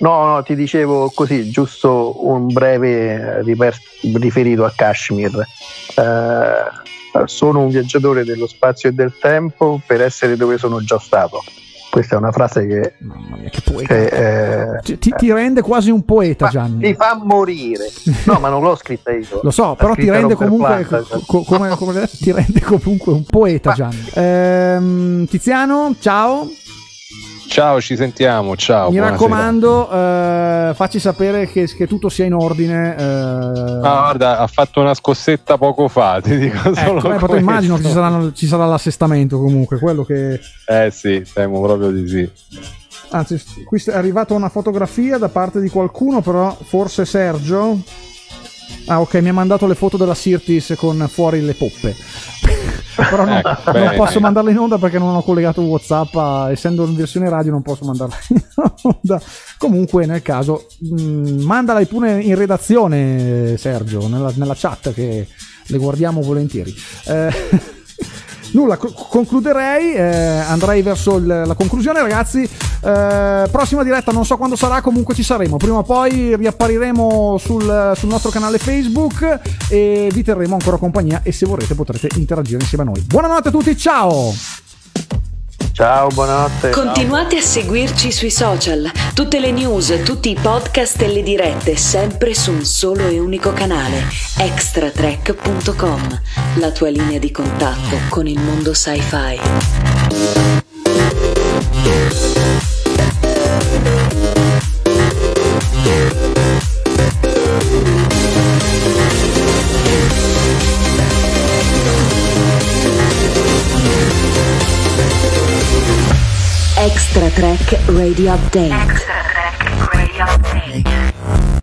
No, no, ti dicevo così, giusto un breve riper- riferito a Kashmir. Eh, sono un viaggiatore dello spazio e del tempo per essere dove sono già stato. Questa è una frase che, Mamma mia, che poeta. che, eh, Ti, ti- rende quasi un poeta, Gianni. ti fa morire. No, ma non l'ho scritta io. Lo so, però ti rende comunque, cioè. co- come, come ti rende comunque un poeta, Ma- Gianni. Ehm, Tiziano, ciao. Ciao, ci sentiamo. Ciao. Mi buonasera. raccomando, eh, facci sapere che, che tutto sia in ordine. eh. Ah, guarda, ha fatto una scossetta poco fa. Ti dico Ecco, solo eh, questo. immagino che ci, saranno- ci sarà l'assestamento comunque, quello che... Eh sì, temo proprio di sì. Anzi, qui è arrivata una fotografia da parte di qualcuno, però forse Sergio... Ah ok, mi ha mandato le foto della Sirtis con fuori le poppe. Però non, Ecco, non bene. posso mandarle in onda perché non ho collegato Whatsapp, a- essendo in versione radio non posso mandarla in onda. Comunque nel caso, mh, mandala pure in redazione Sergio, nella, nella chat che le guardiamo volentieri. Eh, Nulla, co- concluderei, eh, andrei verso il- la conclusione ragazzi. Eh, prossima diretta non so quando sarà, comunque ci saremo. Prima o poi riappariremo sul, sul nostro canale Facebook e vi terremo ancora compagnia e se vorrete potrete interagire insieme a noi. Buonanotte a tutti, ciao! Ciao, buonanotte. Continuate a seguirci sui social, tutte le news, tutti i podcast e le dirette, sempre su un solo e unico canale, extratrack.com, la tua linea di contatto con il mondo sci-fi. Extra Track Radio Update. Extra Track Radio Update.